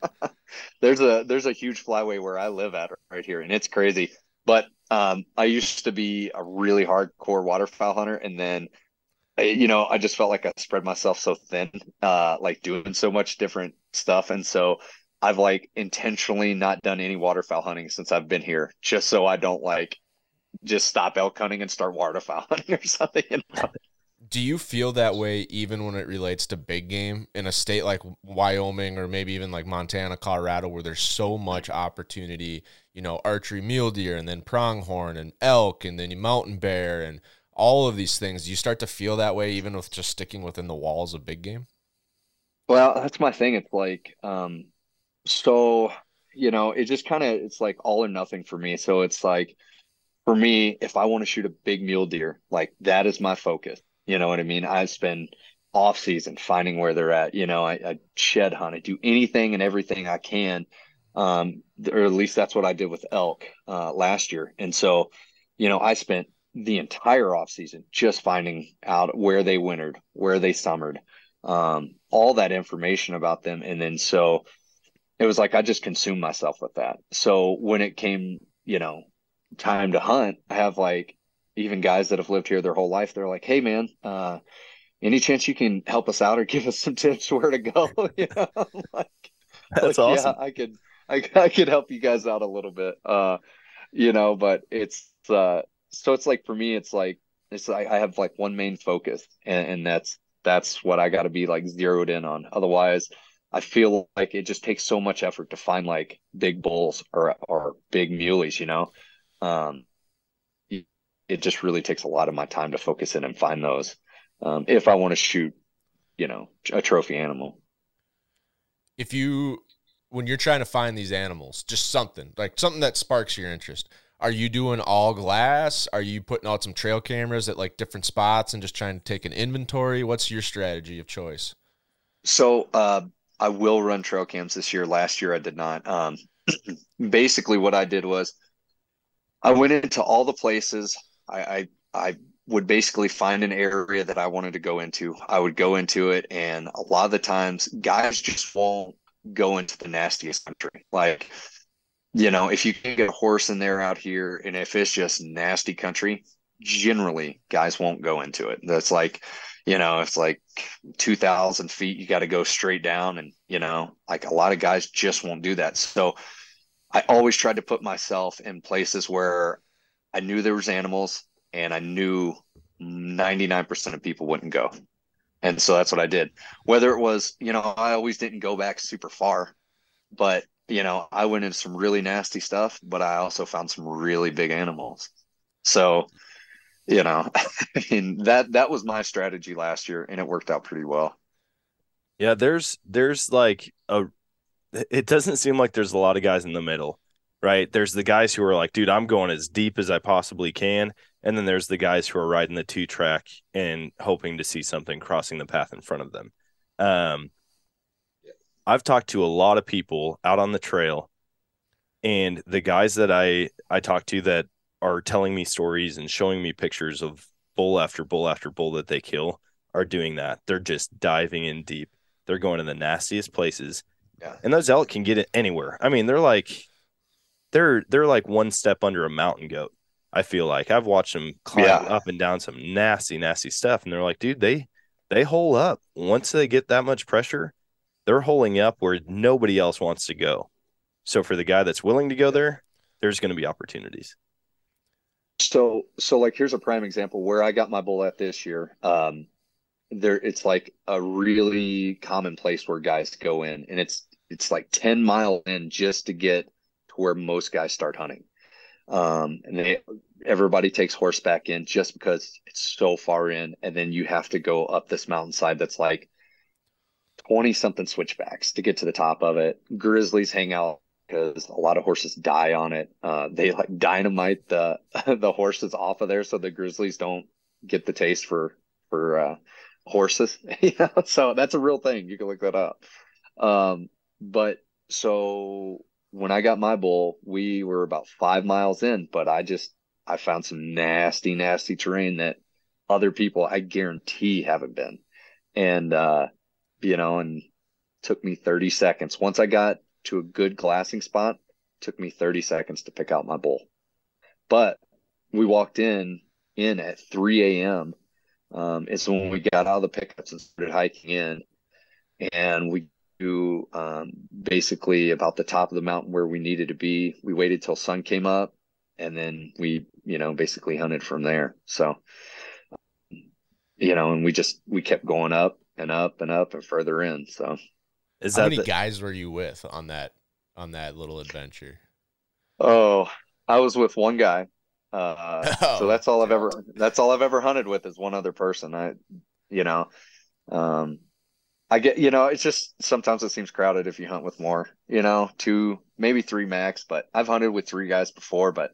there's a there's a huge flyway where I live at right here, and it's crazy. But um, I used to be a really hardcore waterfowl hunter, and then you know I just felt like I spread myself so thin, uh, like doing so much different stuff, and so I've like intentionally not done any waterfowl hunting since I've been here, just so I don't like just stop elk hunting and start waterfowl hunting or something. You know? Do you feel that way even when it relates to big game in a state like Wyoming or maybe even like Montana, Colorado, where there's so much opportunity, you know, archery mule deer and then pronghorn and elk and then mountain bear and all of these things. You start to feel that way even with just sticking within the walls of big game? Well, that's my thing. It's like, um, so, you know, it just kind of, it's like all or nothing for me. So it's like, for me, if I want to shoot a big mule deer, like that is my focus. You know what I mean? I spend off season finding where they're at. You know, I, I shed hunt, I do anything and everything I can. Um, or at least that's what I did with elk, uh, last year. And so, you know, I spent the entire off season just finding out where they wintered, where they summered, um, all that information about them. And then so it was like I just consumed myself with that. So when it came, you know, time to hunt, I have like even guys that have lived here their whole life, they're like, Hey man, uh, any chance you can help us out or give us some tips where to go? you know, like, That's like, awesome. Yeah, I could, I, I could help you guys out a little bit. Uh, you know, but it's, uh, so it's like, for me, it's like, it's like, I have like one main focus and, and that's, that's what I got to be like zeroed in on. Otherwise, I feel like it just takes so much effort to find like big bulls or, or big muleys, you know? Um, it- just really takes a lot of my time to focus in and find those. Um, if I want to shoot, you know, a trophy animal. If you, when you're trying to find these animals, just something like something that sparks your interest, are you doing all glass? Are you putting out some trail cameras at like different spots and just trying to take an inventory? What's your strategy of choice? So uh, I will run trail cams this year. Last year I did not. Um, basically, what I did was I went into all the places. I, I I would basically find an area that I wanted to go into. I would go into it, and a lot of the times, guys just won't go into the nastiest country. Like, you know, if you can get a horse in there out here, and if it's just nasty country, generally guys won't go into it. That's like, you know, it's like 2000 feet, you got to go straight down. And, you know, like a lot of guys just won't do that. So I always tried to put myself in places where I knew there was animals and I knew 99% of people wouldn't go. And so that's what I did. Whether it was, you know, I always didn't go back super far, but you know, I went into some really nasty stuff, but I also found some really big animals. So, you know, I mean that that was my strategy last year and it worked out pretty well. Yeah, there's there's like a it doesn't seem like there's a lot of guys in the middle, right? There's the guys who are like, dude, I'm going as deep as I possibly can. And then there's the guys who are riding the two track and hoping to see something crossing the path in front of them. Um, I've talked to a lot of people out on the trail, and the guys that I I talk to that are telling me stories and showing me pictures of bull after bull after bull that they kill are doing that. They're just diving in deep. They're going to the nastiest places. Yeah. And those elk can get it anywhere. I mean, they're like they're they're like one step under a mountain goat. I feel like I've watched them climb Yeah. up and down some nasty, nasty stuff, and they're like, dude, they they hole up once they get that much pressure. They're holding up where nobody else wants to go. So for the guy that's willing to go there, there's going to be opportunities. So, so like here's a prime example where I got my bull at this year. Um, there, it's like a really common place where guys go in, and it's it's like ten mile in just to get where most guys start hunting. Um, and they everybody takes horseback in just because it's so far in, and then you have to go up this mountainside that's like twenty something switchbacks to get to the top of it. Grizzlies hang out because a lot of horses die on it. Uh, they like dynamite the the horses off of there so the grizzlies don't get the taste for for uh, horses. you know, so that's a real thing. You can look that up. Um, but so when I got my bull, we were about five miles in, but I just I found some nasty, nasty terrain that other people I guarantee haven't been, and uh, you know, and took me 30 seconds. Once I got to a good glassing spot, took me 30 seconds to pick out my bull. But we walked in in at 3 a.m. Um, it's when we got out of the pickups and started hiking in, and we do um, basically about the top of the mountain where we needed to be. We waited till sun came up, and then we, you know, basically hunted from there. So, you know, and we just we kept going up and up and up and further in. So. Is How that many the- guys were you with on that on that little adventure? Oh, I was with one guy. Uh, Oh. so that's all I've ever that's all I've ever hunted with is one other person. I, you know, um, I get you know it's just sometimes it seems crowded if you hunt with more. You know, two maybe three max. But I've hunted with three guys before. But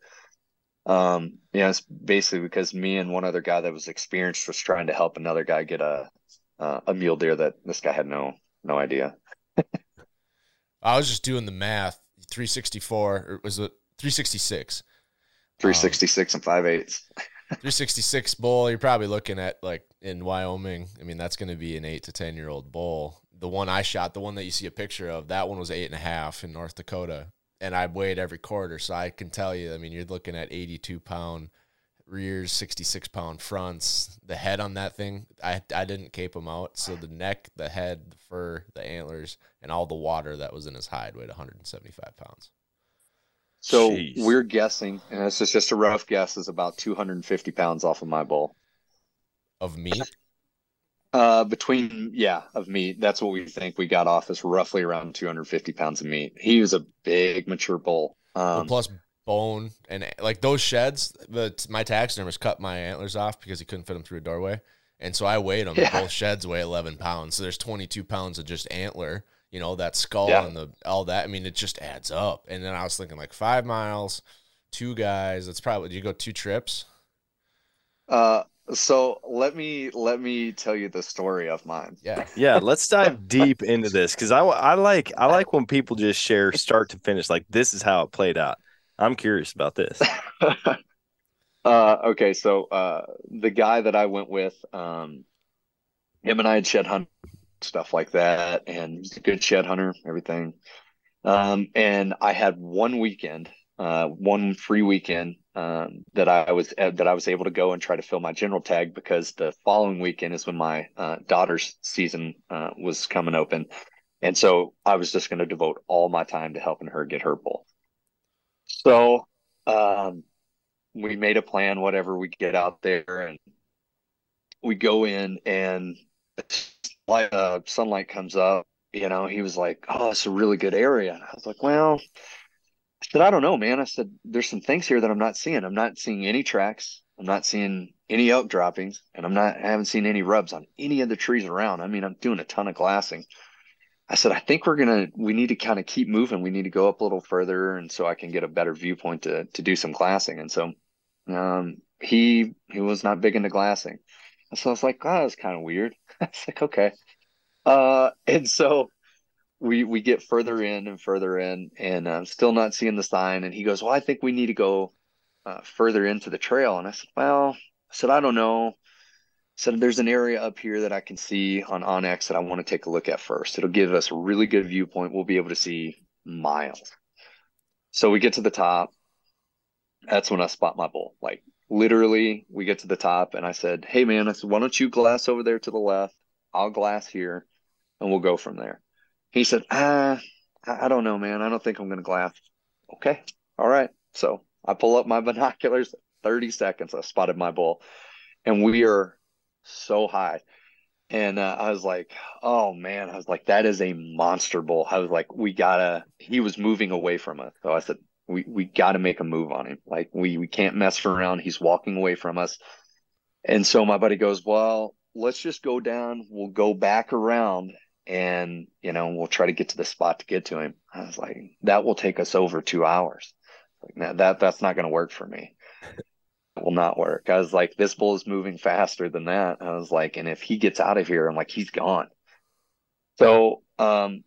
um, yeah, it's basically because me and one other guy that was experienced was trying to help another guy get a uh, a mule deer that this guy had no no idea. I was just doing the math. 364 or was it 366? Three sixty six and five eighths. 366 bull, you're probably looking at like in Wyoming. I mean, that's going to be an eight to 10 year old bull. The one I shot, the one that you see a picture of, that one was eight and a half in North Dakota. And I weighed every quarter. So I can tell you, I mean, you're looking at 82 pound rears, 66 pound fronts. The head on that thing, I, I didn't cape them out. So the neck, the head, the fur, the antlers, and all the water that was in his hide weighed 175 pounds. So Jeez. we're guessing, and this is just a rough guess, is about 250 pounds off of my bull. Of meat? Uh, between yeah, of meat. That's what we think we got off is roughly around 250 pounds of meat. He was a big mature bull. Um, plus bone and like those sheds. The my taxidermist cut my antlers off because he couldn't fit them through a doorway, and so I weighed them. Yeah. Both sheds weigh eleven pounds, so there's twenty two pounds of just antler. You know that skull Yeah. and the all that. I mean, it just adds up. And then I was thinking like five miles, two guys. That's probably you go two trips? uh, so let me let me tell you the story of mine. Yeah, yeah, let's dive deep into this because I, I like I like when people just share start to finish. Like this is how it played out. I'm curious about this. uh, okay, so uh, the guy that I went with, um, him and I had shed hunt stuff like that, and he's a good shed hunter, everything. Um, and I had one weekend, uh, one free weekend, um, that I was uh, that I was able to go and try to fill my general tag because the following weekend is when my uh, daughter's season uh, was coming open, and so I was just going to devote all my time to helping her get her bull. So, um, we made a plan. Whatever we get out there, and we go in, and like uh, sunlight comes up. You know, he was like, "Oh, it's a really good area." I was like, "Well." I said, I don't know, man. I said, there's some things here that I'm not seeing. I'm not seeing any tracks. I'm not seeing any elk droppings, and I'm not I haven't seen any rubs on any of the trees around. I mean, I'm doing a ton of glassing. I said, I think we're gonna we need to kind of keep moving. We need to go up a little further, and so I can get a better viewpoint to to do some glassing. And so, um, he he was not big into glassing, and so I was like, oh, that's kind of weird. I was like, okay, uh, and so we we get further in and further in, and I'm still not seeing the sign. And he goes, "Well, I think we need to go uh, further into the trail." And I said, "Well," I said, "I don't know." I said, "There's an area up here that I can see on onX that I want to take a look at first. It'll give us a really good viewpoint. We'll be able to see miles." So we get to the top, That's when I spot my bull. Like literally, we get to the top, and I said, "Hey, man," I said, "Why don't you glass over there to the left? I'll glass here, and we'll go from there." He said, "Ah, I don't know, man. I don't think I'm going to glass." Okay, all right. So I pull up my binoculars. Thirty seconds, I spotted my bull, and we are so high. And uh, I was like, oh man, I was like, that is a monster bull. I was like, we gotta, he was moving away from us. So I said, we, we gotta make a move on him. Like we, we can't mess around. He's walking away from us. And so my buddy goes, well, let's just go down. We'll go back around and, you know, we'll try to get to the spot to get to him. I was like, that will take us over two hours. Like, that, that's not going to work for me will not work. I was like, this bull is moving faster than that. I was like, and if he gets out of here, I'm like, he's gone. So um,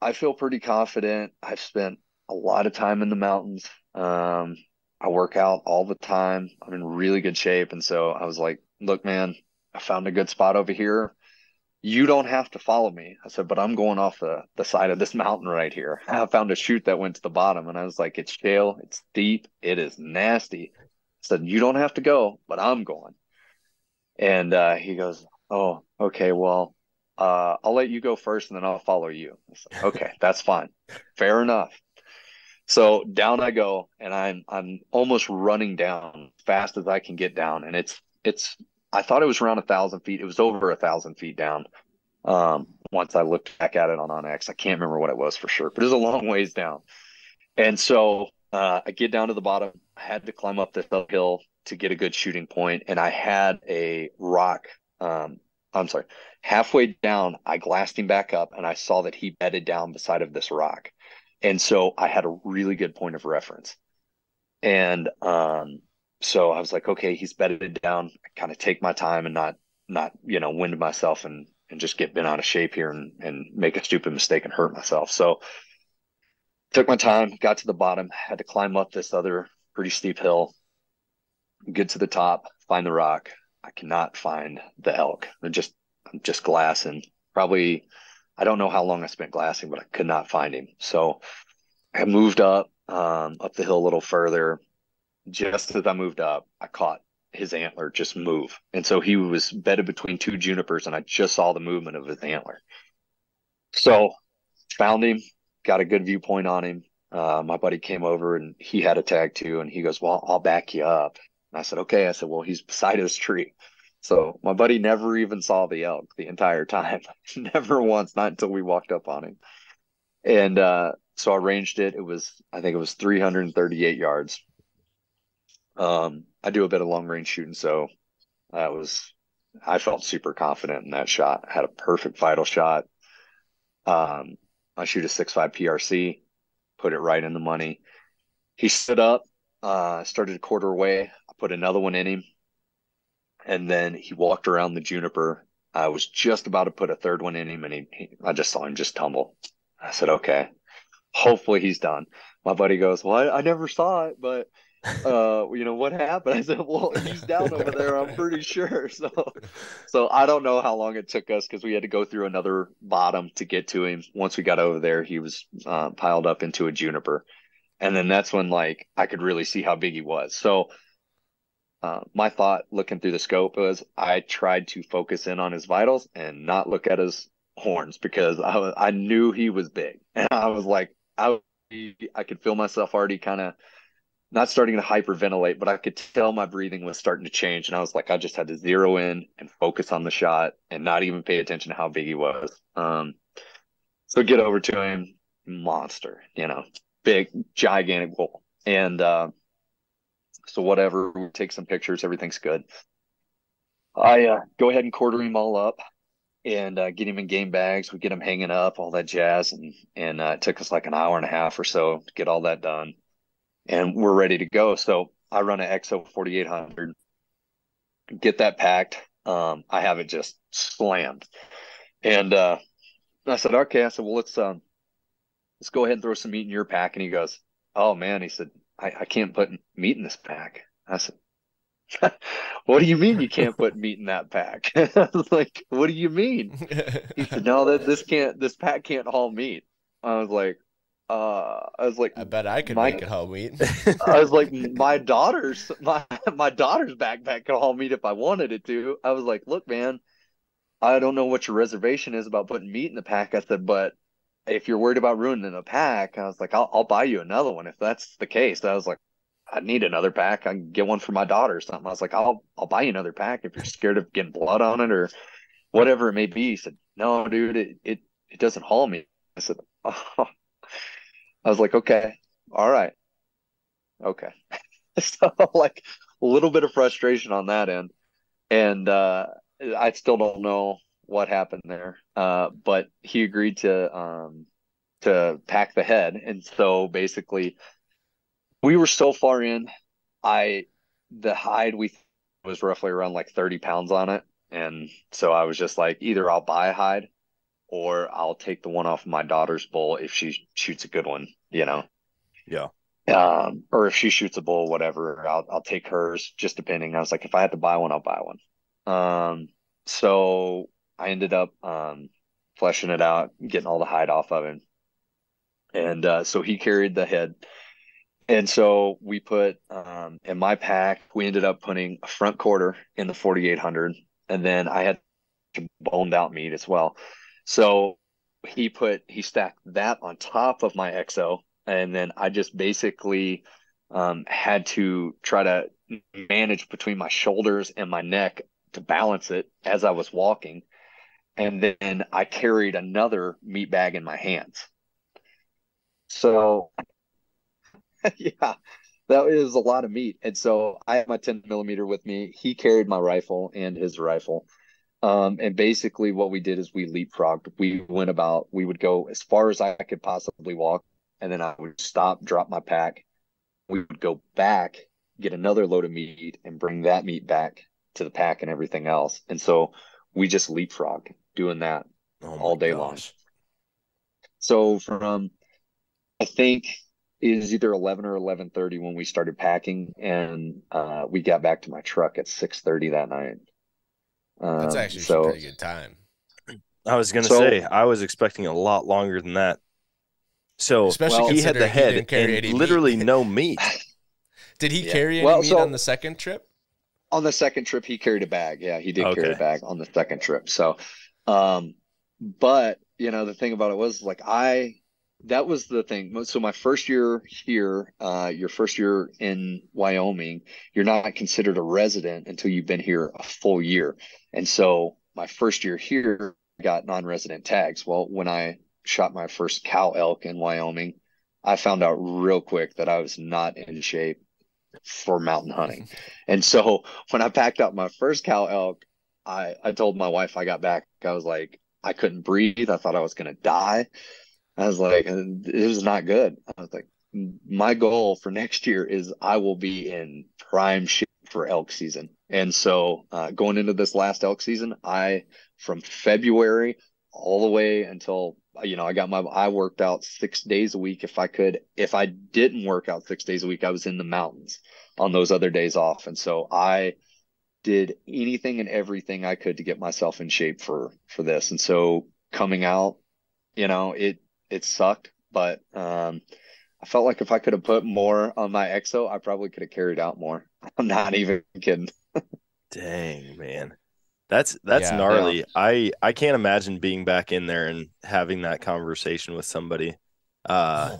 I feel pretty confident. I've spent a lot of time in the mountains. Um, I work out all the time. I'm in really good shape. And so I was like, look, man, I found a good spot over here. You don't have to follow me. I said, but I'm going off the, the side of this mountain right here. I found a chute that went to the bottom and I was like, it's shale, it's deep, it is nasty said, You don't have to go, but I'm going. And uh, he goes, Oh, okay, well, uh, I'll let you go first and then I'll follow you. Said, okay, that's fine. Fair enough. So down I go and I'm I'm almost running down fast as I can get down. And it's it's I thought it was around a thousand feet. It was over a thousand feet down. Um, once I looked back at it on onX, I can't remember what it was for sure, but it was a long ways down. And so uh, I get down to the bottom. I had to climb up this uphill to get a good shooting point, and I had a rock. Um, I'm sorry. Halfway down, I glassed him back up, and I saw that he bedded down beside of this rock, and so I had a really good point of reference. And um, so I was like, okay, he's bedded down. I kind of take my time and not not you know wind myself and and just get bent out of shape here and and make a stupid mistake and hurt myself. So took my time, got to the bottom, had to climb up this other pretty steep hill, get to the top, find the rock. I cannot find the elk. They're just I'm just glassing. Probably I don't know how long I spent glassing, but I could not find him. So I moved up, um, up the hill a little further. Just as I moved up, I caught his antler just move. And so he was bedded between two junipers, and I just saw the movement of his antler. So found him, got a good viewpoint on him. Uh, my buddy came over and he had a tag too, and he goes, "Well, I'll back you up." And I said, "Okay." I said, "Well, he's beside his tree." So my buddy never even saw the elk the entire time, never once, not until we walked up on him. And uh, so I ranged it. It was, I think it was 338 yards. Um, I do a bit of long range shooting, so that was, I felt super confident in that shot. Had a perfect vital shot. Um, I shoot a six five PRC, put it right in the money. He stood up, uh, started a quarter away. I put another one in him, and then he walked around the juniper. I was just about to put a third one in him, and he, he I just saw him just tumble. I said, "Okay, hopefully he's done." My buddy goes, "Well, I, I never saw it, but." Uh you know what happened? I said well he's down over there i'm pretty sure. So so i don't know how long it took us because we had to go through another bottom to get to him. Once we got over there he was uh, piled up into a juniper. And then that's when like i could really see how big he was. So uh, my thought looking through the scope was i tried to focus in on his vitals and not look at his horns because i, I knew he was big. And i was like i i could feel myself already kind of not starting to hyperventilate, but I could tell my breathing was starting to change. And I was like, I just had to zero in and focus on the shot and not even pay attention to how big he was. Um, so get over to him, monster, you know, big, gigantic bull. And uh, so whatever, we take some pictures, everything's good. I uh, go ahead and quarter him all up and uh, get him in game bags. We get him hanging up, all that jazz, and and uh, it took us like an hour and a half or so to get all that done and we're ready to go. So I run an EXO 4800, get that packed. Um, I have it just slammed. And uh, I said, okay. I said, well, let's um, let's go ahead and throw some meat in your pack. And he goes, oh man, he said, I, I can't put meat in this pack. I said, what do you mean you can't put meat in that pack? I was like, what do you mean? He said, no, that this can't, this pack can't haul meat. I was like, uh, I was like, I bet I could My- make it home meat. I was like, my daughter's my my daughter's backpack could haul meat if I wanted it to. I was like, look, man, I don't know what your reservation is about putting meat in the pack. I said, but if you're worried about ruining the pack, I was like, I'll I'll buy you another one if that's the case. I was like, I need another pack. I can get one for my daughter or something. I was like, I'll I'll buy you another pack if you're scared of getting blood on it or whatever it may be. He said, No, dude, it it, it doesn't haul me. I said, Oh. I was like, okay, all right. Okay. so like a little bit of frustration on that end. And uh I still don't know what happened there. Uh but he agreed to um to pack the head. And so basically we were so far in, I the hide we was roughly around like 30 pounds on it. And so I was just like, either I'll buy a hide or I'll take the one off my daughter's bull if she shoots a good one, you know. Yeah. Um, or if she shoots a bull, whatever, I'll I'll take hers, just depending. I was like, if I had to buy one, I'll buy one. Um, so I ended up um fleshing it out, getting all the hide off of him. And uh, so he carried the head. And so we put um in my pack, we ended up putting a front quarter in the 4800, and then I had boned out meat as well. So he put he stacked that on top of my EXO, and then I just basically um, had to try to manage between my shoulders and my neck to balance it as I was walking, and then I carried another meat bag in my hands. So yeah, that is a lot of meat, and so I had my 10 millimeter with me. He carried my rifle and his rifle. Um, and basically what we did is we leapfrogged. We went about, we would go as far as I could possibly walk, and then I would stop, drop my pack. We would go back, get another load of meat, and bring that meat back to the pack and everything else. And so we just leapfrogged doing that Oh all day long. So from I think it was either eleven or eleven thirty when we started packing, and uh, we got back to my truck at six thirty that night. That's Um, actually so some pretty good time. I was gonna So- say I was expecting a lot longer than that. So Especially Well- he had the considering he head and literally meat. no meat. Did he Yeah. carry any Well, meat so- on the second trip? on the second trip he carried a bag. Yeah, he did carry a bag on the second trip. So, um, but you know the thing about it was like I that was the thing. So my first year here, uh, your first year in Wyoming, you're not considered a resident until you've been here a full year. And so my first year here I got non-resident tags. Well, when I shot my first cow elk in Wyoming, I found out real quick that I was not in shape for mountain hunting. And so when I packed up my first cow elk, I, I told my wife I got back, I was like, I couldn't breathe. I thought I was going to die. I was like, it was not good. I was like, my goal for next year is I will be in prime shape for elk season. And so uh, going into this last elk season, I, from February all the way until, you know, I got my, I worked out six days a week if I could. If I didn't work out six days a week, I was in the mountains on those other days off. And so I did anything and everything I could to get myself in shape for for this. And so coming out, you know, it it sucked, but um I felt like if I could have put more on my exo, I probably could have carried out more. I'm not even kidding. Dang, man. That's that's Yeah. gnarly. I I can't imagine being back in there and having that conversation with somebody. Uh,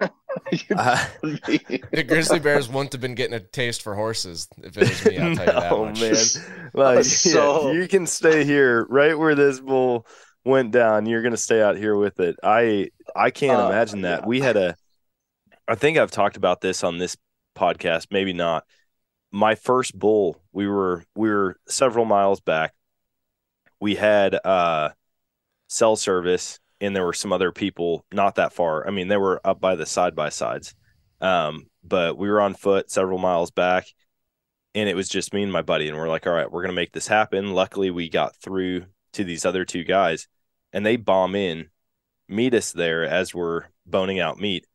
You I- know me. The grizzly bears wouldn't have been getting a taste for horses if it was me. I'll tell you that No, much. man. like, so- yeah, you can stay here right where this bull went down. You're gonna stay out here with it. I I can't Uh, imagine that. yeah. We had a I think I've talked about this on this podcast, maybe not. My first bull, we were we were several miles back. We had uh cell service and there were some other people not that far. I mean, they were up by the side by sides. Um, but we were on foot several miles back and it was just me and my buddy and we're like all right we're going to make this happen luckily we got through to these other two guys and they bomb in meet us there as we're boning out meat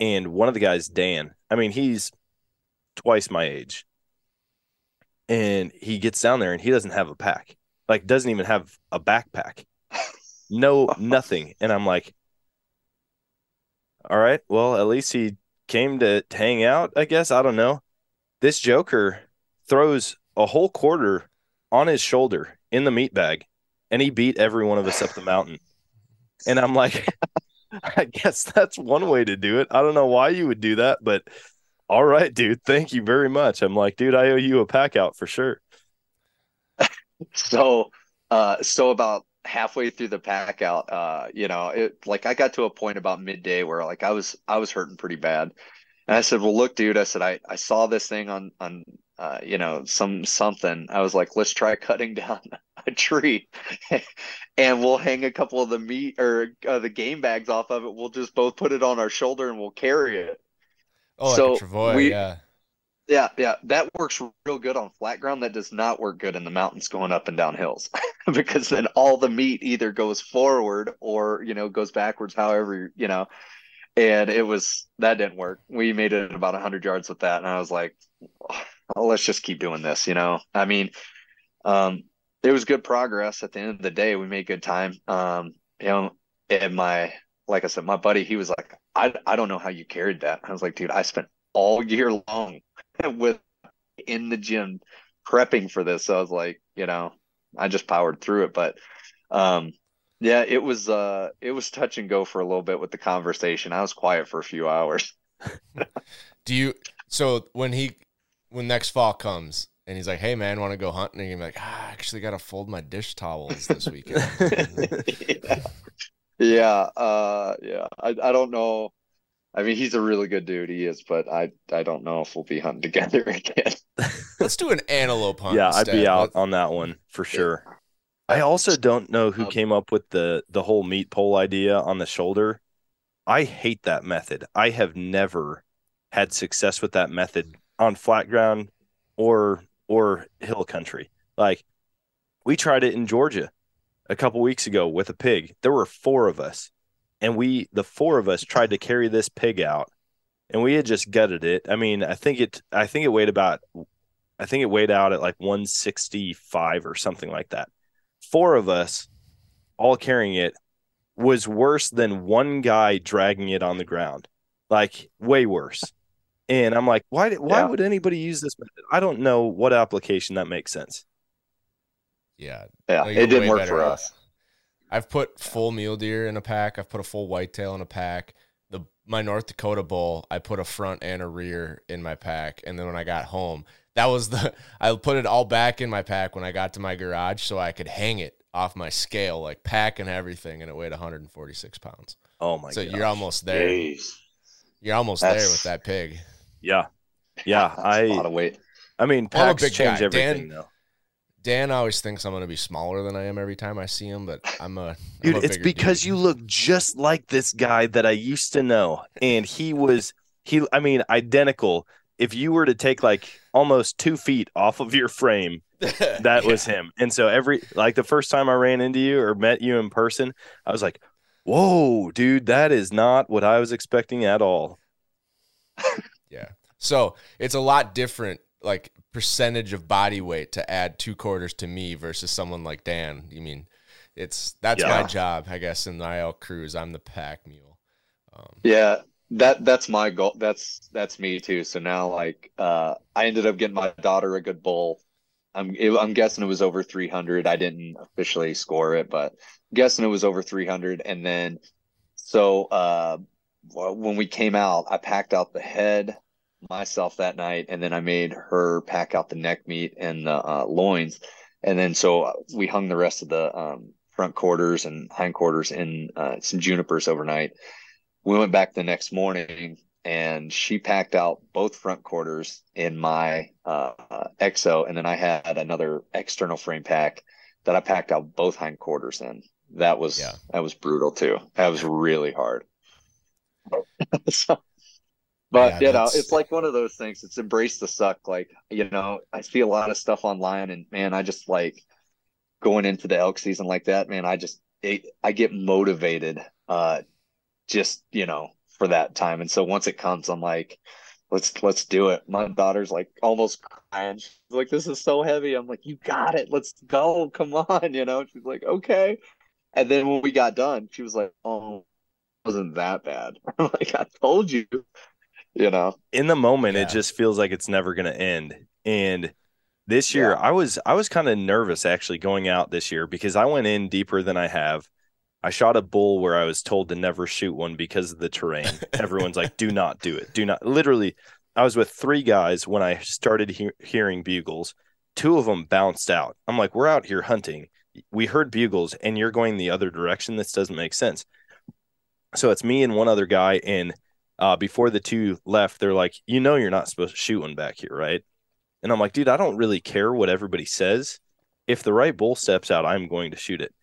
and one of the guys dan i mean he's twice my age and he gets down there and he doesn't have a pack like doesn't even have a backpack no nothing and i'm like All right. Well, at least he came to hang out, I guess. I don't know. This Joker throws a whole quarter on his shoulder in the meat bag, and he beat every one of us up the mountain. And I'm like, I guess that's one way to do it. I don't know why you would do that, but all right, dude. Thank you very much. I'm like, dude, I owe you a pack out for sure. so, uh, so about halfway through the pack out, uh, you know, it like I got to a point about midday where like I was I was hurting pretty bad. And I said, "Well, look, dude," I said, "I I saw this thing on on uh, you know, some something." I was like, "Let's try cutting down a tree, and we'll hang a couple of the meat or uh, the game bags off of it. We'll just both put it on our shoulder and we'll carry it." Oh, so like Travois, we, yeah. Yeah, yeah, that works real good on flat ground. That does not work good in the mountains going up and down hills because then all the meat either goes forward or you know goes backwards. However, you know, and it was that didn't work. We made it about hundred yards with that, and I was like, oh, let's just keep doing this. You know, I mean, um, it was good progress. At the end of the day, we made good time. Um, you know, and my like I said, my buddy, he was like, I I don't know how you carried that. I was like, dude, I spent all year long with in the gym prepping for this. So I was like, you know, I just powered through it. But um yeah, it was uh it was touch and go for a little bit with the conversation. I was quiet for a few hours. Do you so when he when next fall comes and he's like, "Hey man, want to go hunting?" and you're like, ah, "I actually got to fold my dish towels this weekend." yeah, yeah, uh, yeah. I I don't know. I mean, he's a really good dude. He is, but I I don't know if we'll be hunting together again. Let's do an antelope hunt. Yeah, instead. I'd be out on that one for sure. I also don't know who came up with the the whole meat pole idea on the shoulder. I hate that method. I have never had success with that method on flat ground or or hill country. Like we tried it in Georgia a couple weeks ago with a pig. There were four of us and we the four of us tried to carry this pig out and we had just gutted it i mean i think it i think it weighed about i think it weighed out at like 165 or something like that four of us all carrying it was worse than one guy dragging it on the ground like way worse and i'm like why why yeah. would anybody use this method i don't know what application that makes sense yeah yeah it didn't work for us I've put full mule deer in a pack. I've put a full whitetail in a pack. The my North Dakota bull, I put a front and a rear in my pack. And then when I got home, that was the I put it all back in my pack when I got to my garage so I could hang it off my scale, like pack and everything, and it weighed 146 pounds. Oh my! God. So gosh. you're almost there. Jeez. You're almost That's, there with that pig. Yeah, yeah. I a lot of weight. I mean, packs change guy. everything, Dan, though. Dan always thinks I'm going to be smaller than I am every time I see him, but I'm a dude. I'm a it's because dude. you look just like this guy that I used to know, and he was he. I mean, identical. If you were to take like almost two feet off of your frame, that yeah. was him. And so every like the first time I ran into you or met you in person, I was like, "Whoa, dude, that is not what I was expecting at all." yeah. So it's a lot different like percentage of body weight to add two quarters to me versus someone like Dan. You mean it's that's yeah. my job, I guess, in the IL cruise. I'm the pack mule. Um, yeah, that that's my goal. That's that's me too. So now, like, uh, I ended up getting my daughter a good bull. I'm it, I'm guessing it was over 300. I didn't officially score it, but I'm guessing it was over 300. And then, so uh, when we came out, I packed out the head, myself that night, and then I made her pack out the neck meat and the uh, loins, and then so we hung the rest of the um, front quarters and hind quarters in uh, some junipers overnight. We went back the next morning, and she packed out both front quarters in my uh, exo, and then I had another external frame pack that I packed out both hind quarters in. That was yeah. that was brutal too. That was really hard. so but yeah, you know, it's like one of those things. It's embrace the suck. Like you know, I see a lot of stuff online, and man, I just like going into the elk season like that. Man, I just it, I get motivated, uh, just you know, for that time. And so once it comes, I'm like, let's let's do it. My daughter's like almost crying. She's like, this is so heavy. I'm like, you got it. Let's go. Come on, you know. She's like, okay. And then when we got done, she was like, oh wasn't that bad. like I told you, you know. In the moment, Yeah. it just feels like it's never going to end. And this year, Yeah. I was I was kind of nervous actually going out this year because I went in deeper than I have. I shot a bull where I was told to never shoot one because of the terrain. Everyone's like, "Do not do it. Do not." Literally, I was with three guys when I started he- hearing bugles. Two of them bounced out. I'm like, "We're out here hunting. We heard bugles, and you're going the other direction. This doesn't make sense." So it's me and one other guy, and uh, before the two left, they're like, "You know, you're not supposed to shoot one back here, right?" And I'm like, "Dude, I don't really care what everybody says. If the right bull steps out, I'm going to shoot it."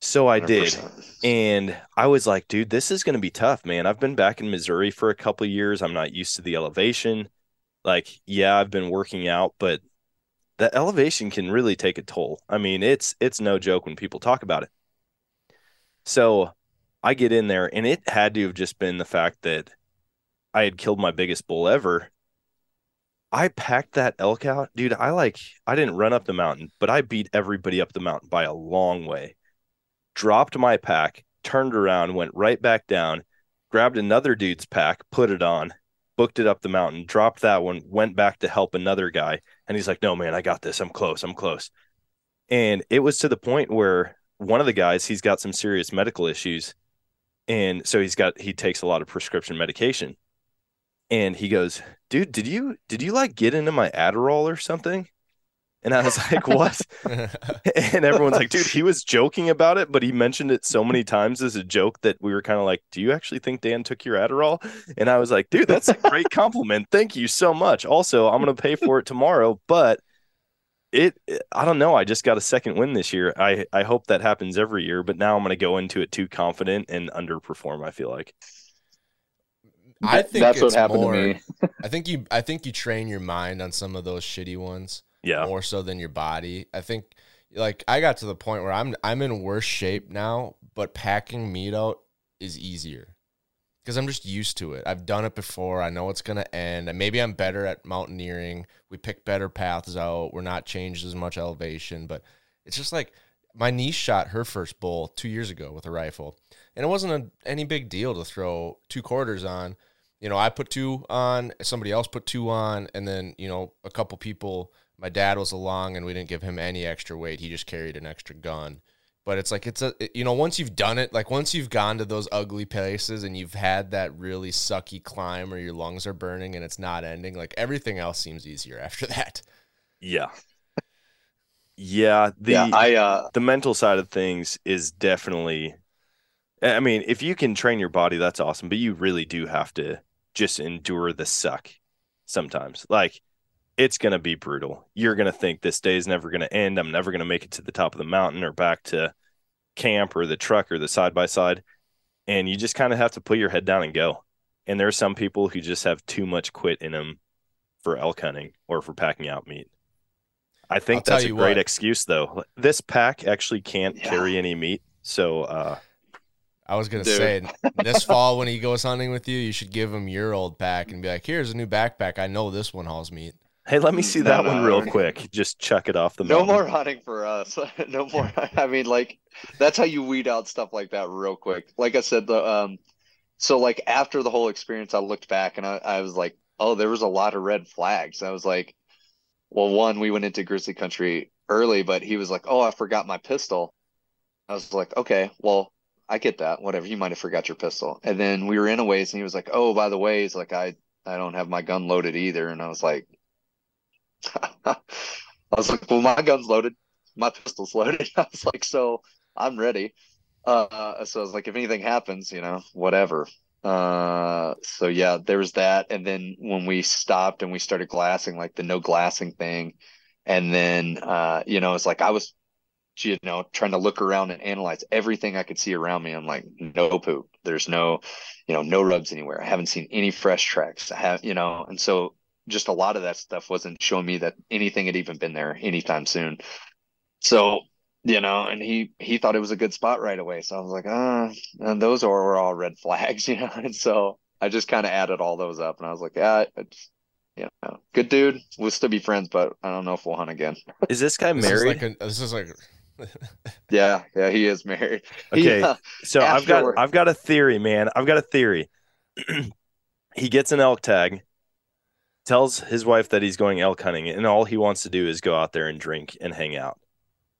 So I did. 100%. And I was like, dude, this is going to be tough, man. I've been back in Missouri for a couple of years. I'm not used to the elevation. Like, yeah, I've been working out, but the elevation can really take a toll. I mean, it's it's no joke when people talk about it. So I get in there and it had to have just been the fact that I had killed my biggest bull ever. I packed that elk out. Dude, I like I didn't run up the mountain, but I beat everybody up the mountain by a long way dropped my pack, turned around, went right back down, grabbed another dude's pack, put it on, booked it up the mountain, dropped that one, went back to help another guy. And he's like, no, man, I got this. I'm close. I'm close. And it was to the point where one of the guys, he's got some serious medical issues. And so he's got, he takes a lot of prescription medication. And he goes, dude, did you, did you like get into my Adderall or something? And I was like, what? and everyone's like, dude, he was joking about it, but he mentioned it so many times as a joke that we were kind of like, do you actually think Dan took your Adderall? And I was like, dude, that's a great compliment. Thank you so much. Also, I'm going to pay for it tomorrow, but it, I don't know. I just got a second win this year. I, I hope that happens every year, but now I'm going to go into it too confident and underperform. I feel like. I think that's what it's happened more, to me. I think you I think you train your mind on some of those shitty ones Yeah. more so than your body. I think like I got to the point where I'm I'm in worse shape now, but packing meat out is easier. Because I'm just used to it. I've done it before. I know it's gonna end. And maybe I'm better at mountaineering. We pick better paths out. We're not changed as much elevation, but it's just like my niece shot her first bull two years ago with a rifle, and it wasn't a, any big deal to throw two quarters on. You know, I put two on, somebody else put two on, and then you know a couple people. My dad was along, and we didn't give him any extra weight. He just carried an extra gun. But it's like it's a you know once you've done it, like once you've gone to those ugly places and you've had that really sucky climb where your lungs are burning and it's not ending, like everything else seems easier after that. Yeah. Yeah. The, yeah, I uh the mental side of things is definitely I mean, if you can train your body, that's awesome, but you really do have to just endure the suck sometimes. Like it's going to be brutal. You're going to think this day is never going to end. I'm never going to make it to the top of the mountain or back to camp or the truck or the side by side. And you just kind of have to put your head down and go. And there are some people who just have too much quit in them for elk hunting or for packing out meat. I think I'll that's a great what. excuse though. This pack actually can't Yeah. carry any meat. So uh I was gonna Dude. say this fall when he goes hunting with you, you should give him your old pack and be like, "Here's a new backpack. I know this one hauls meat." Hey, let me see No, that no, one real no. quick. Just chuck it off the no more hunting for us. no more. I mean, like that's how you weed out stuff like that real quick. Like I said, the um, so like after the whole experience, I looked back and I, I was like, oh, there was a lot of red flags. I was like, well, one, we went into grizzly country early, but he was like, oh, I forgot my pistol. I was like, okay, well, I get that. Whatever. You might have forgot your pistol. And then we were in a ways, and he was like, oh, by the way, he's like, I I don't have my gun loaded either. And I was like, I was like, well, my gun's loaded, my pistol's loaded. I was like, so I'm ready. Uh, so I was like, if anything happens, you know, whatever. Uh, so yeah, there was that. And then when we stopped and we started glassing, like the no glassing thing, and then uh, you know, it's like I was, you know, trying to look around and analyze everything I could see around me. I'm like, no poop. There's no, you know, no rubs anywhere. I haven't seen any fresh tracks. I have, you know, and so just a lot of that stuff wasn't showing me that anything had even been there anytime soon. So, you know, and he he thought it was a good spot right away. So I was like, ah, and those are were all red flags, you know. And so I just kind of added all those up, and I was like, yeah, it's you know, good dude. We'll still be friends, but I don't know if we'll hunt again. Is this guy This is married? like a, this is like yeah, yeah, he is married. Okay, Yeah. so I've got afterward- I've got a theory, man. I've got a theory. he gets an elk tag, tells his wife that he's going elk hunting, and all he wants to do is go out there and drink and hang out.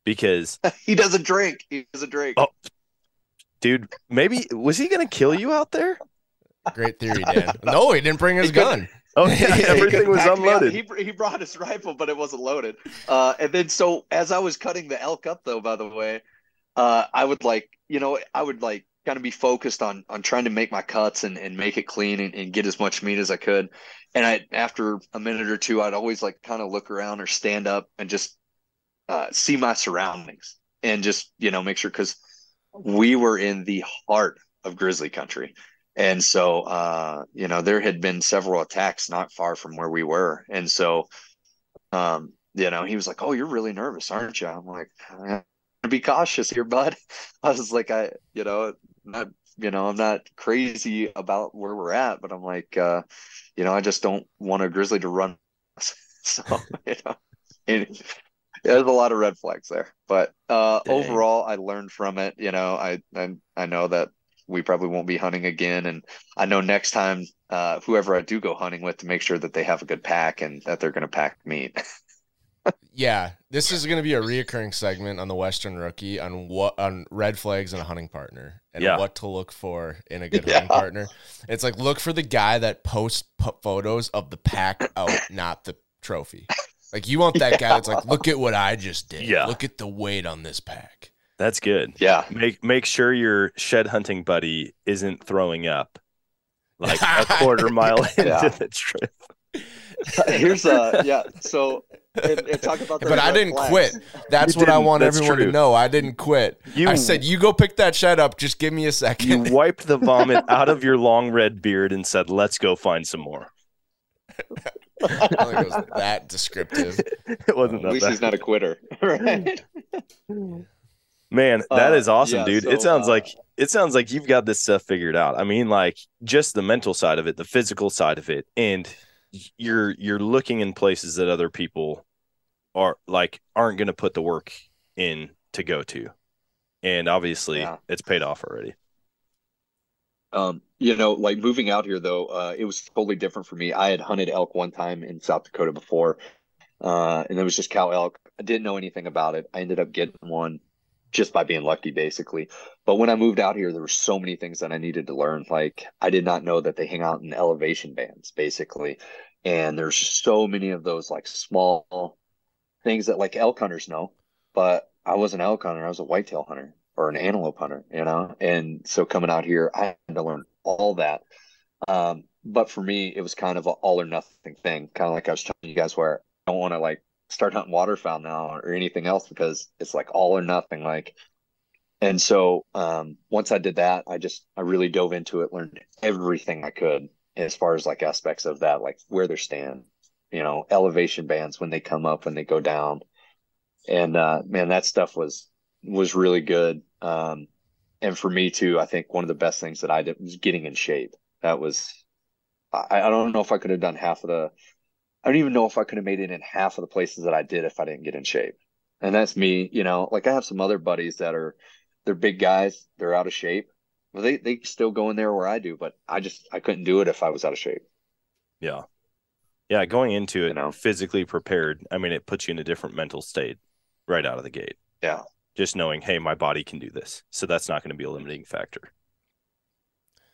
Because, he doesn't drink. He doesn't drink. Oh. dude, maybe was he gonna kill you out there? Great theory, Dan. No, he didn't bring his He gun. Oh Yeah, yeah, everything was pack me up. unloaded. He, he brought his rifle, but it wasn't loaded. Uh, and then so as I was cutting the elk up, though, by the way, uh, I would like, you know, I would like kind of be focused on on trying to make my cuts and, and make it clean and, and get as much meat as I could. And I after a minute or two, I'd always like kind of look around or stand up and just uh, see my surroundings and just you know make sure because we were in the heart of grizzly country. And so, uh, you know, there had been several attacks not far from where we were. And so, um, you know, he was like, Oh, you're really nervous, aren't you? I'm like, be cautious here, bud. I was like, I, you know, not, you know, I'm not crazy about where we're at, but I'm like, uh, you know, I just don't want a grizzly to run. so, you know, it, there's a lot of red flags there, but uh, Dang. overall, I learned from it. You know, I, I I know that we probably won't be hunting again, and I know next time, uh, whoever I do go hunting with, to make sure that they have a good pack and that they're going to pack meat. Yeah, this is going to be a reoccurring segment on the Western Rookie on what on red flags and a hunting partner and Yeah. what to look for in a good Yeah. hunting partner. It's like look for the guy that posts p- photos of the pack out, not the trophy. Like you want that guy that's like, look at what I just did. Yeah. Look at the weight on this pack. That's good. yeah, Make make sure your shed hunting buddy isn't throwing up like a quarter mile into the trip. here's uh yeah. So and, and talk about those But I didn't flags. quit. That's You what I want That's everyone true. to know. I didn't quit. You I said, you go pick that shed up. Just give me a second. you second. wiped the vomit out of your long red beard and said, "Let's go find some more." I don't think it was that descriptive. It wasn't At that least bad. he's not a quitter, right? Man, that Uh, is awesome, yeah, dude. so, it sounds uh, like it sounds like you've got this stuff figured out. I mean, like just the mental side of it, the physical side of it, and you're you're looking in places that other people are like aren't going to put the work in to go to. And obviously, Yeah. it's paid off already. Um, you know, like moving out here though, uh, it was totally different for me. I had hunted elk one time in South Dakota before, uh, and it was just cow elk. I didn't know anything about it. I ended up getting one just by being lucky, basically. But when I moved out here, there were so many things that I needed to learn. Like I did not know that they hang out in elevation bands, basically, and there's so many of those like small things that like elk hunters know. But I was an elk hunter. I was a whitetail hunter or an antelope hunter, you know? And so coming out here, I had to learn all that. Um, but for me, it was kind of an all or nothing thing, kind of like I was telling you guys where I don't want to like start hunting waterfowl now or anything else because it's like all or nothing. Like, and so um, once I did that, I just, I really dove into it, learned everything I could as far as like aspects of that, like where they're stand, you know, elevation bands when they come up, when they go down. And uh, man, that stuff was was really good. Um, and for me too, I think one of the best things that I did was getting in shape. That was, I, I don't know if I could have done half of the, I don't even know if I could have made it in half of the places that I did if I didn't get in shape. And that's me, you know, like I have some other buddies that are, they're big guys, they're out of shape. Well, they, they still go in there where I do, but I just, I couldn't do it if I was out of shape. Yeah. Yeah, going into it You know? physically prepared, I mean, it puts you in a different mental state right out of the gate. Yeah. Just knowing, hey, my body can do this. So that's not going to be a limiting factor.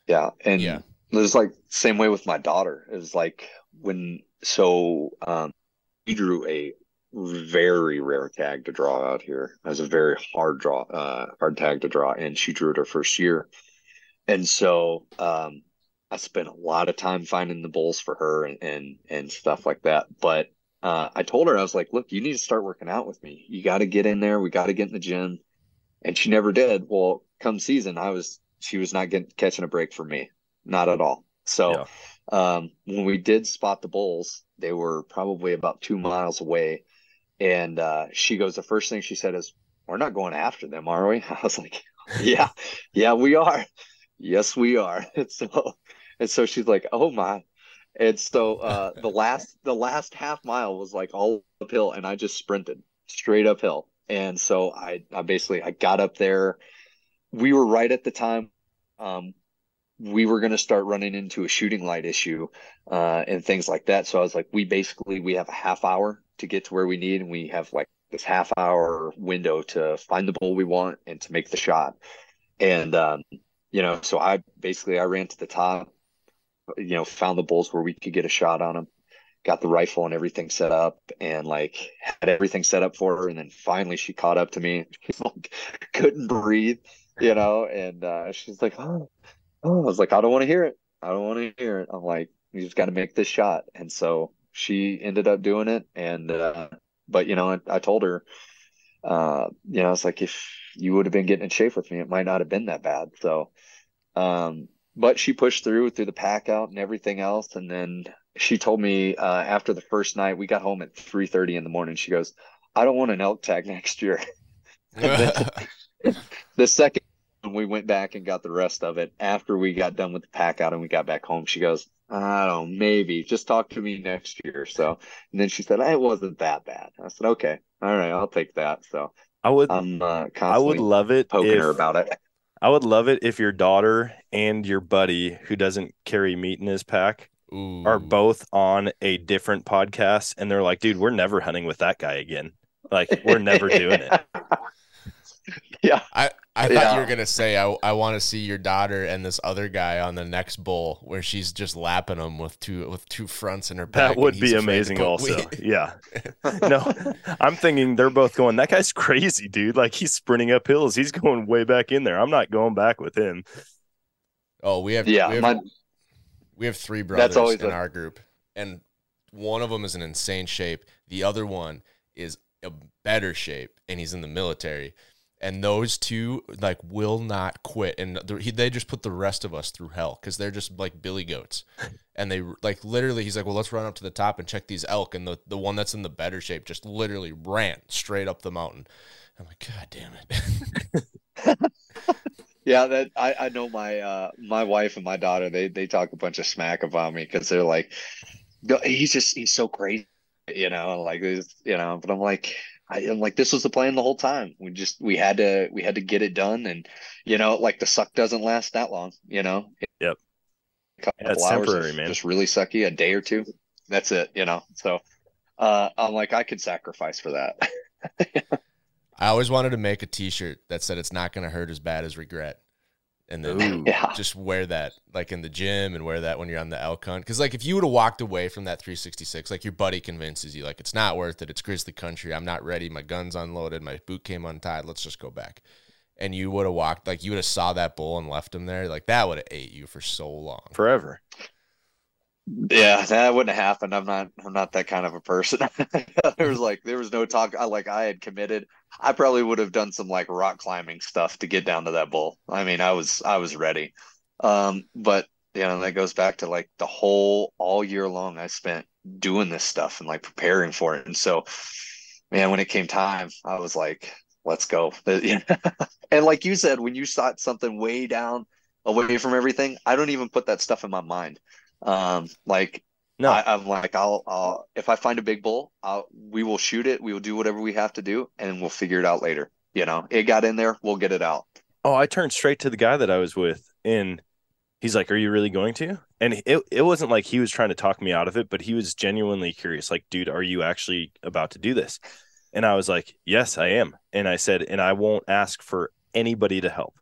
Yeah. And Yeah. it was like same way with my daughter. It was like when so um he drew a very rare tag to draw out here. It was a very hard draw, uh hard tag to draw, and she drew it her first year. And so um I spent a lot of time finding the bulls for her and and, and stuff like that. But uh, I told her I was like, "Look, you need to start working out with me. You got to get in there. We got to get in the gym." And she never did. Well, come season, I was she was not getting catching a break from me, not at all. So, um, when we did spot the bulls, they were probably about two miles away, and uh, she goes. The first thing she said is, "We're not going after them, are we?" I was like, "Yeah, yeah, we are. Yes, we are." And so, and so she's like, "Oh my." And so uh, the last the last half mile was like all uphill, and I just sprinted straight uphill. and so I, I basically I got up there. We were right at the time. Um, we were going to start running into a shooting light issue uh, and things like that. So I was like, we basically we have a half hour to get to where we need, and we have like this half hour window to find the bull we want and to make the shot. And um, you know, so I basically I ran to the top, you know, found the bulls where we could get a shot on them, got the rifle and everything set up, and like had everything set up for her. And then finally she caught up to me. Couldn't breathe, you know, and uh, she's like, oh oh, I was like, I don't want to hear it. I don't want to hear it. I'm like, you just got to make this shot. And so she ended up doing it. And, uh, but, you know, I, I told her, uh, you know, it's like, if you would have been getting in shape with me, it might not have been that bad. So, um, but she pushed through through the pack out and everything else. And then she told me, uh, after the first night, we got home at 3 30 in the morning. She goes, I don't want an elk tag next year. the second we went back and got the rest of it after we got done with the pack out and we got back home. She goes, I don't know, maybe just talk to me next year. So, and then she said, it wasn't that bad. I said, okay, all right, I'll take that. So I would, I'm uh, I would love it poking if, her about it. I would love it if your daughter and your buddy who doesn't carry meat in his pack Ooh. are both on a different podcast and they're like, dude, we're never hunting with that guy again. Like, we're never doing it. yeah. I, I thought Yeah. you were gonna say I, I want to see your daughter and this other guy on the next bull where she's just lapping him with two with two fronts in her back. That would be amazing, also. weight. Yeah. No, I'm thinking they're both going, that guy's crazy, dude. Like, he's sprinting up hills. He's going way back in there. I'm not going back with him. Oh, we have Yeah. we have, My, we have three brothers in a- our group, and one of them is in insane shape. The other one is a better shape, and he's in the military. And those two like will not quit, and he, they just put the rest of us through hell because they're just like billy goats, and they like literally. He's like, "Well, let's run up to the top and check these elk," and the the one that's in the better shape just literally ran straight up the mountain. I'm like, God damn it! yeah, that I, I know my uh my wife and my daughter they they talk a bunch of smack about me because they're like, he's just he's so crazy, you know, like this, you know. But I'm like, I, I'm like, this was the plan the whole time. We just we had to we had to get it done, and you know, like the suck doesn't last that long, you know. Yep. A couple Yeah, it's hours temporary, man. Just really sucky, a day or two. That's it, you know. So, uh, I'm like, I could sacrifice for that. I always wanted to make a T-shirt that said it's not going to hurt as bad as regret, and then yeah. just wear that like in the gym and wear that when you're on the elk hunt. Because like if you would have walked away from that 366, like your buddy convinces you like it's not worth it. It's grizzly country. I'm not ready. My gun's unloaded. My boot came untied. Let's just go back. And you would have walked like you would have saw that bull and left him there. Like that would have ate you for so long. Forever. Yeah, that wouldn't have happened. I'm not I'm not that kind of a person. there was like there was no talk. I like I had committed. I probably would have done some like rock climbing stuff to get down to that bull. I mean, I was I was ready. Um, but you know, that goes back to like the whole all year long I spent doing this stuff and like preparing for it. And so man, when it came time, I was like, let's go. and like you said, when you sought something way down away from everything, I don't even put that stuff in my mind. Um, like No, I, I'm like, I'll, I'll, if I find a big bull, I'll, we will shoot it. We will do whatever we have to do, and we'll figure it out later. You know, it got in there, we'll get it out. Oh, I turned straight to the guy that I was with, and he's like, "Are you really going to?" And it it wasn't like he was trying to talk me out of it, but he was genuinely curious. Like, dude, are you actually about to do this? And I was like, "Yes, I am." And I said, "And I won't ask for anybody to help.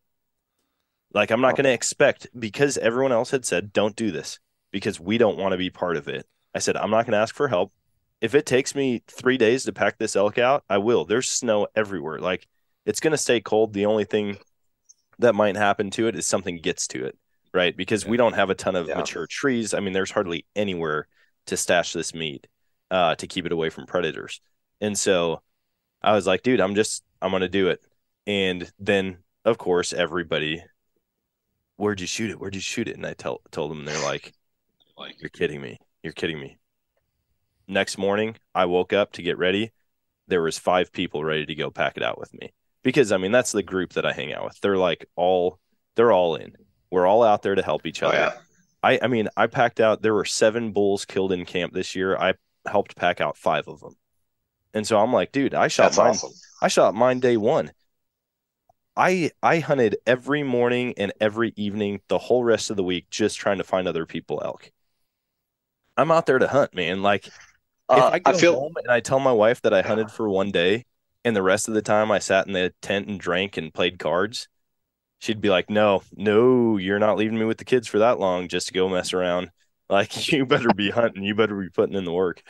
Like, I'm not oh. going to expect because everyone else had said, don't do this because we don't want to be part of it." I said, "I'm not going to ask for help. If it takes me three days to pack this elk out, I will. There's snow everywhere. Like, it's going to stay cold. The only thing that might happen to it is something gets to it, right? Because we don't have a ton of Yeah. mature trees. I mean, there's hardly anywhere to stash this meat uh, to keep it away from predators. And so I was like, dude, I'm just, I'm going to do it. And then, of course, everybody, where'd you shoot it? Where'd you shoot it? And I tell, told them, they're like, you're kidding me. You're kidding me. Next morning, I woke up to get ready. There was five people ready to go pack it out with me because I mean that's the group that I hang out with. They're like all they're all in. We're all out there to help each Oh other. yeah, I I mean I packed out. There were seven bulls killed in camp this year. I helped pack out five of them, and so I'm like, dude, I shot that's mine. awesome. I shot mine day one. I I hunted every morning and every evening the whole rest of the week just trying to find other people elk. I'm out there to hunt, man. Like if Uh, I go I feel home and I tell my wife that I hunted for one day and the rest of the time I sat in the tent and drank and played cards, she'd be like, "No, no, you're not leaving me with the kids for that long just to go mess around. Like you better be hunting. You better be putting in the work."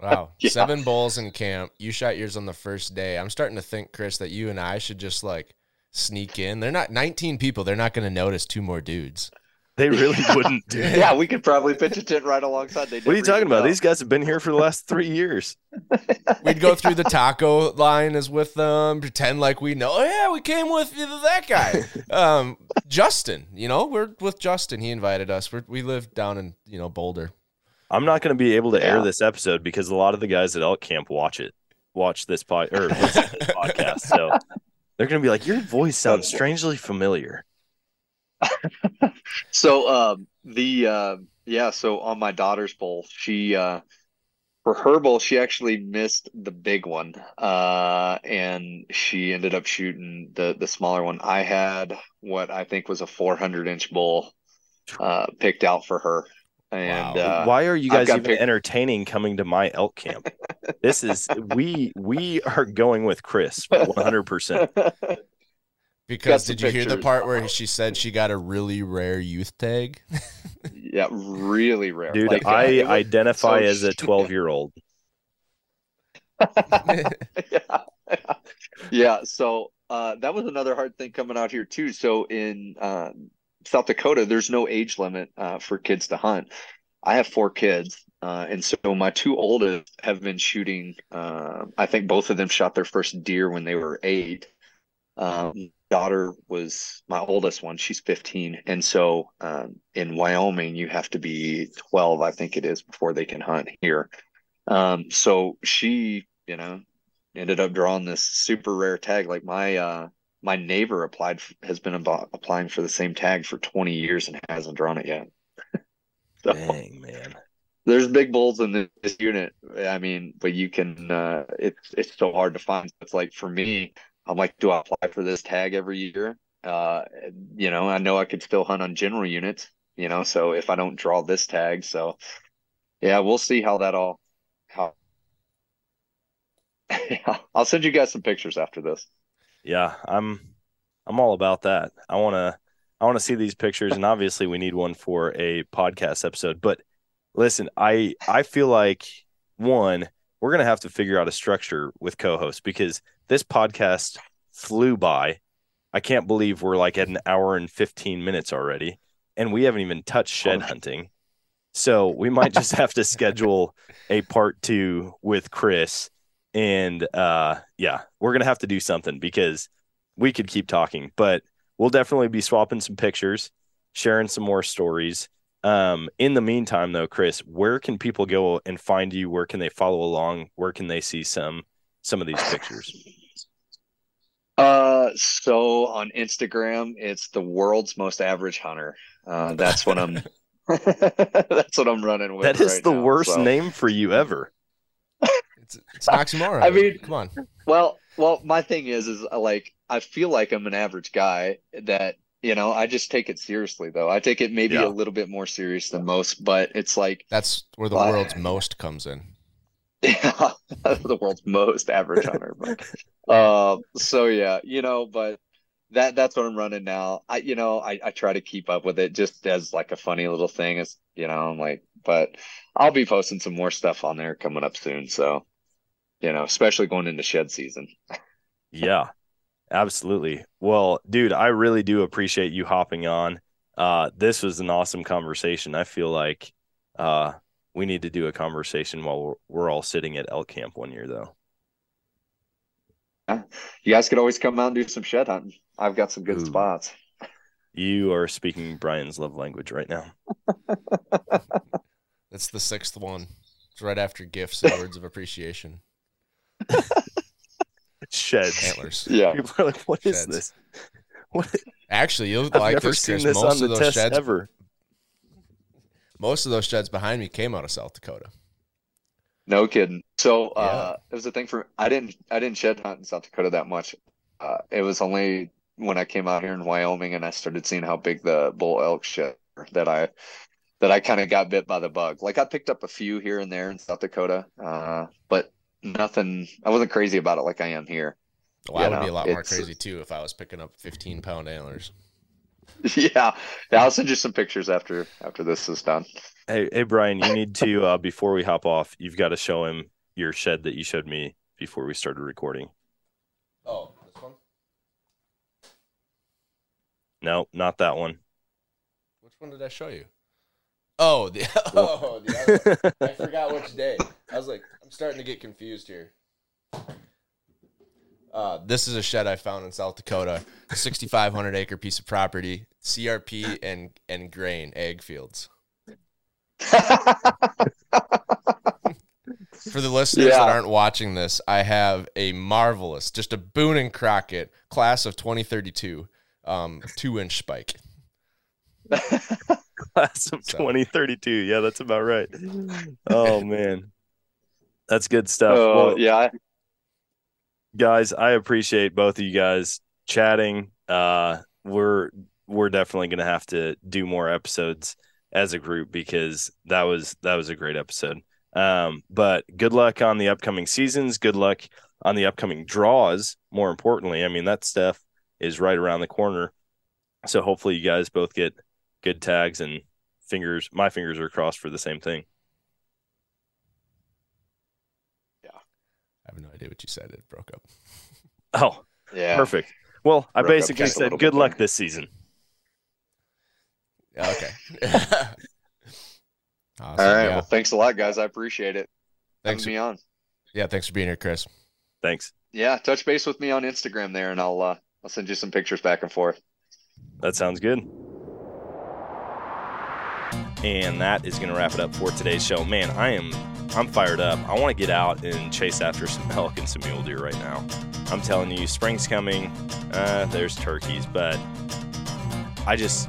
Wow. Yeah. Seven bulls in camp. You shot yours on the first day. I'm starting to think, Chris, that you and I should just like sneak in. They're not 19 people. They're not going to notice two more dudes. They really wouldn't do. yeah, we could probably pitch a tent right alongside. They What are you talking about? know. These guys have been here for the last three years. We'd go through the taco line as with them, pretend like we know. Oh, yeah, we came with that guy. Um, Justin, you know, we're with Justin. He invited us. We're, we live down in, you know, Boulder. I'm not going to be able to air this episode because a lot of the guys at elk camp watch it, watch this pod or this podcast. So they're going to be like, "Your voice sounds strangely familiar." So um the uh yeah, so on my daughter's bowl, she uh for her bowl she actually missed the big one. Uh and she ended up shooting the the smaller one. I had what I think was a 400 inch bowl uh picked out for her. And Wow. uh Why are you guys even pic- entertaining coming to my elk camp? this is we we are going with Chris 100. percent Because did you hear the part where she said she got a really rare youth tag? yeah, really rare. Dude, Like, I it was- identify so as a 12 year old. yeah. yeah. So uh, that was another hard thing coming out here too. So in uh, South Dakota, there's no age limit uh, for kids to hunt. I have four kids, uh, and so my two oldest have been shooting. Uh, I think both of them shot their first deer when they were eight. Um, daughter was my oldest one. She's 15, and so um, in Wyoming, you have to be 12, I think it is, before they can hunt here. Um, so she, you know, ended up drawing this super rare tag. Like my uh my neighbor applied f- has been about applying for the same tag for 20 years and hasn't drawn it yet. so Dang, man. there's big bulls in this unit. I mean, but you can uh it's it's so hard to find. It's like for me, I'm like, do I apply for this tag every year? Uh you know, I know I could still hunt on general units, you know, so if I don't draw this tag, so yeah, we'll see how that all how I'll send you guys some pictures after this. Yeah, I'm I'm all about that. I want to I want to see these pictures and obviously we need one for a podcast episode. But listen, I I feel like one we're going to have to figure out a structure with co-hosts because this podcast flew by. I can't believe we're like at an hour and 15 minutes already and we haven't even touched shed hunting. So, we might just have to schedule a part 2 with Chris and uh yeah we're gonna have to do something because we could keep talking but we'll definitely be swapping some pictures sharing some more stories um in the meantime though chris where can people go and find you where can they follow along where can they see some some of these pictures Uh, so on Instagram, it's the world's most average hunter. Uh, that's what I'm. that's what I'm running with. that is right the now, worst so. name for you ever It's, it's an oxymoron. I mean- come on. Well, well, my thing is, is uh, like I feel like I'm an average guy that you know I just take it seriously though. I take it maybe Yeah. a little bit more serious than most, but it's like That's where the Why? world's most comes in. yeah, the world's most average hunter. But uh, so yeah, you know, but that that's what I'm running now. I you know I I try to keep up with it just as like a funny little thing. As you know, I'm like, but I'll be posting some more stuff on there coming up soon. So you know, especially going into shed season. yeah absolutely well dude i really do appreciate you hopping on uh this was an awesome conversation i feel like uh we need to do a conversation while we're, we're all sitting at elk camp one year though You guys could always come out and do some shed hunting. I've got some good Ooh. spots. You are speaking Brian's love language right now. That's the sixth one. It's right after gifts and words of appreciation. Sheds. Antlers. Yeah. People are like, "What is Sheds. this? What? Actually, you'll I've like never this, seen Chris. this Most on of the those test sheds, ever." Most of those sheds behind me came out of South Dakota. No kidding. So uh, it was a thing for I didn't I didn't shed hunt in South Dakota that much. Uh, it was only when I came out here in Wyoming and I started seeing how big the bull elk shed that I that I kind of got bit by the bug. Like I picked up a few here and there in South Dakota, uh, but nothing. I wasn't crazy about it like I am here. Well, I would know, be a lot more crazy too if I was picking up 15 pound antlers. Yeah, yeah. I'll send you some pictures after after this is done. Hey, hey, Brian, you need to uh, before we hop off, you've got to show him your shed that you showed me before we started recording. Oh, this one? No, not that one. Which one did I show you? Oh, the oh, the I forgot which day. I was like, I'm starting to get confused here. Uh, this is a shed I found in South Dakota, 6,500 acre piece of property, CRP and and grain egg fields. For the listeners yeah. that aren't watching this, I have a marvelous, just a Boone and Crockett class of 2032, um, two inch spike. class of so. 2032. Yeah, that's about right. Oh man, that's good stuff. Uh, well, yeah, guys, I appreciate both of you guys chatting. Uh, we're we're definitely gonna have to do more episodes as a group because that was that was a great episode. Um, but good luck on the upcoming seasons. Good luck on the upcoming draws. More importantly, I mean that stuff is right around the corner. So hopefully you guys both get good tags and fingers. My fingers are crossed for the same thing. Yeah, I have no idea what you said. It broke up. Oh, yeah, perfect. Well, I broke basically said good luck there. this season. Okay. Awesome. All right. Yeah. Well, thanks a lot, guys. I appreciate it. Thanks for being on. Yeah, thanks for being here, Chris. Thanks. Yeah, touch base with me on Instagram there, and I'll uh, I'll send you some pictures back and forth. That sounds good. And that is going to wrap it up for today's show. Man, I am I'm fired up. I want to get out and chase after some elk and some mule deer right now. I'm telling you, spring's coming. Uh, there's turkeys, but I just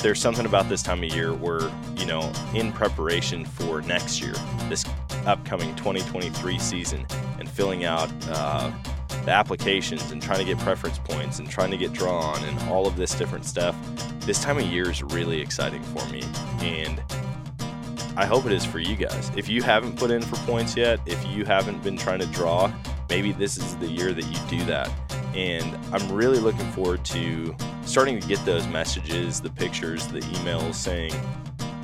there's something about this time of year where, you know, in preparation for next year, this upcoming 2023 season, and filling out uh, the applications and trying to get preference points and trying to get drawn and all of this different stuff, this time of year is really exciting for me. And I hope it is for you guys. If you haven't put in for points yet, if you haven't been trying to draw, maybe this is the year that you do that. And I'm really looking forward to starting to get those messages, the pictures, the emails saying,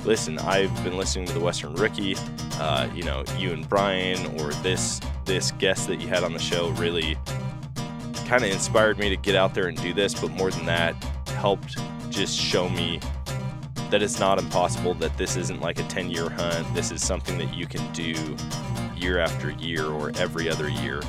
listen, I've been listening to the Western Rookie. Uh, you know, you and Brian, or this this guest that you had on the show, really kind of inspired me to get out there and do this. But more than that, helped just show me that it's not impossible. That this isn't like a 10 year hunt. This is something that you can do year after year or every other year.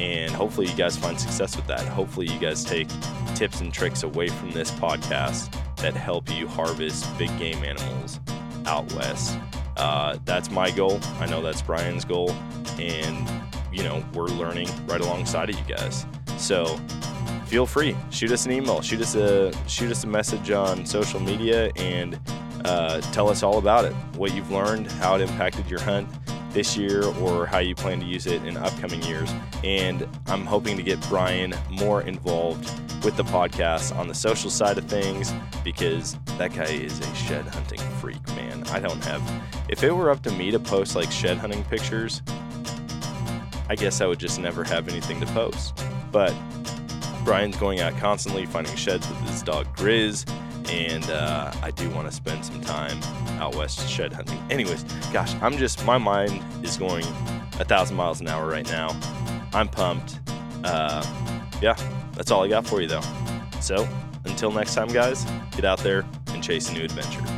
And hopefully, you guys find success with that. Hopefully, you guys take tips and tricks away from this podcast that help you harvest big game animals out west. Uh, that's my goal. I know that's Brian's goal. And, you know, we're learning right alongside of you guys. So feel free. Shoot us an email. Shoot us a shoot us a message on social media and uh, tell us all about it. What you've learned, how it impacted your hunt this year or how you plan to use it in upcoming years. And I'm hoping to get Brian more involved with the podcast on the social side of things because that guy is a shed hunting freak, man. I don't have, if it were up to me to post like shed hunting pictures, I guess I would just never have anything to post. But Brian's going out constantly finding sheds with his dog Grizz and uh, I do want to spend some time out west shed hunting. Anyways, gosh, I'm just my mind is going a thousand miles an hour right now. I'm pumped. Uh, yeah, that's all I got for you though. So until next time, guys, get out there and chase a new adventure.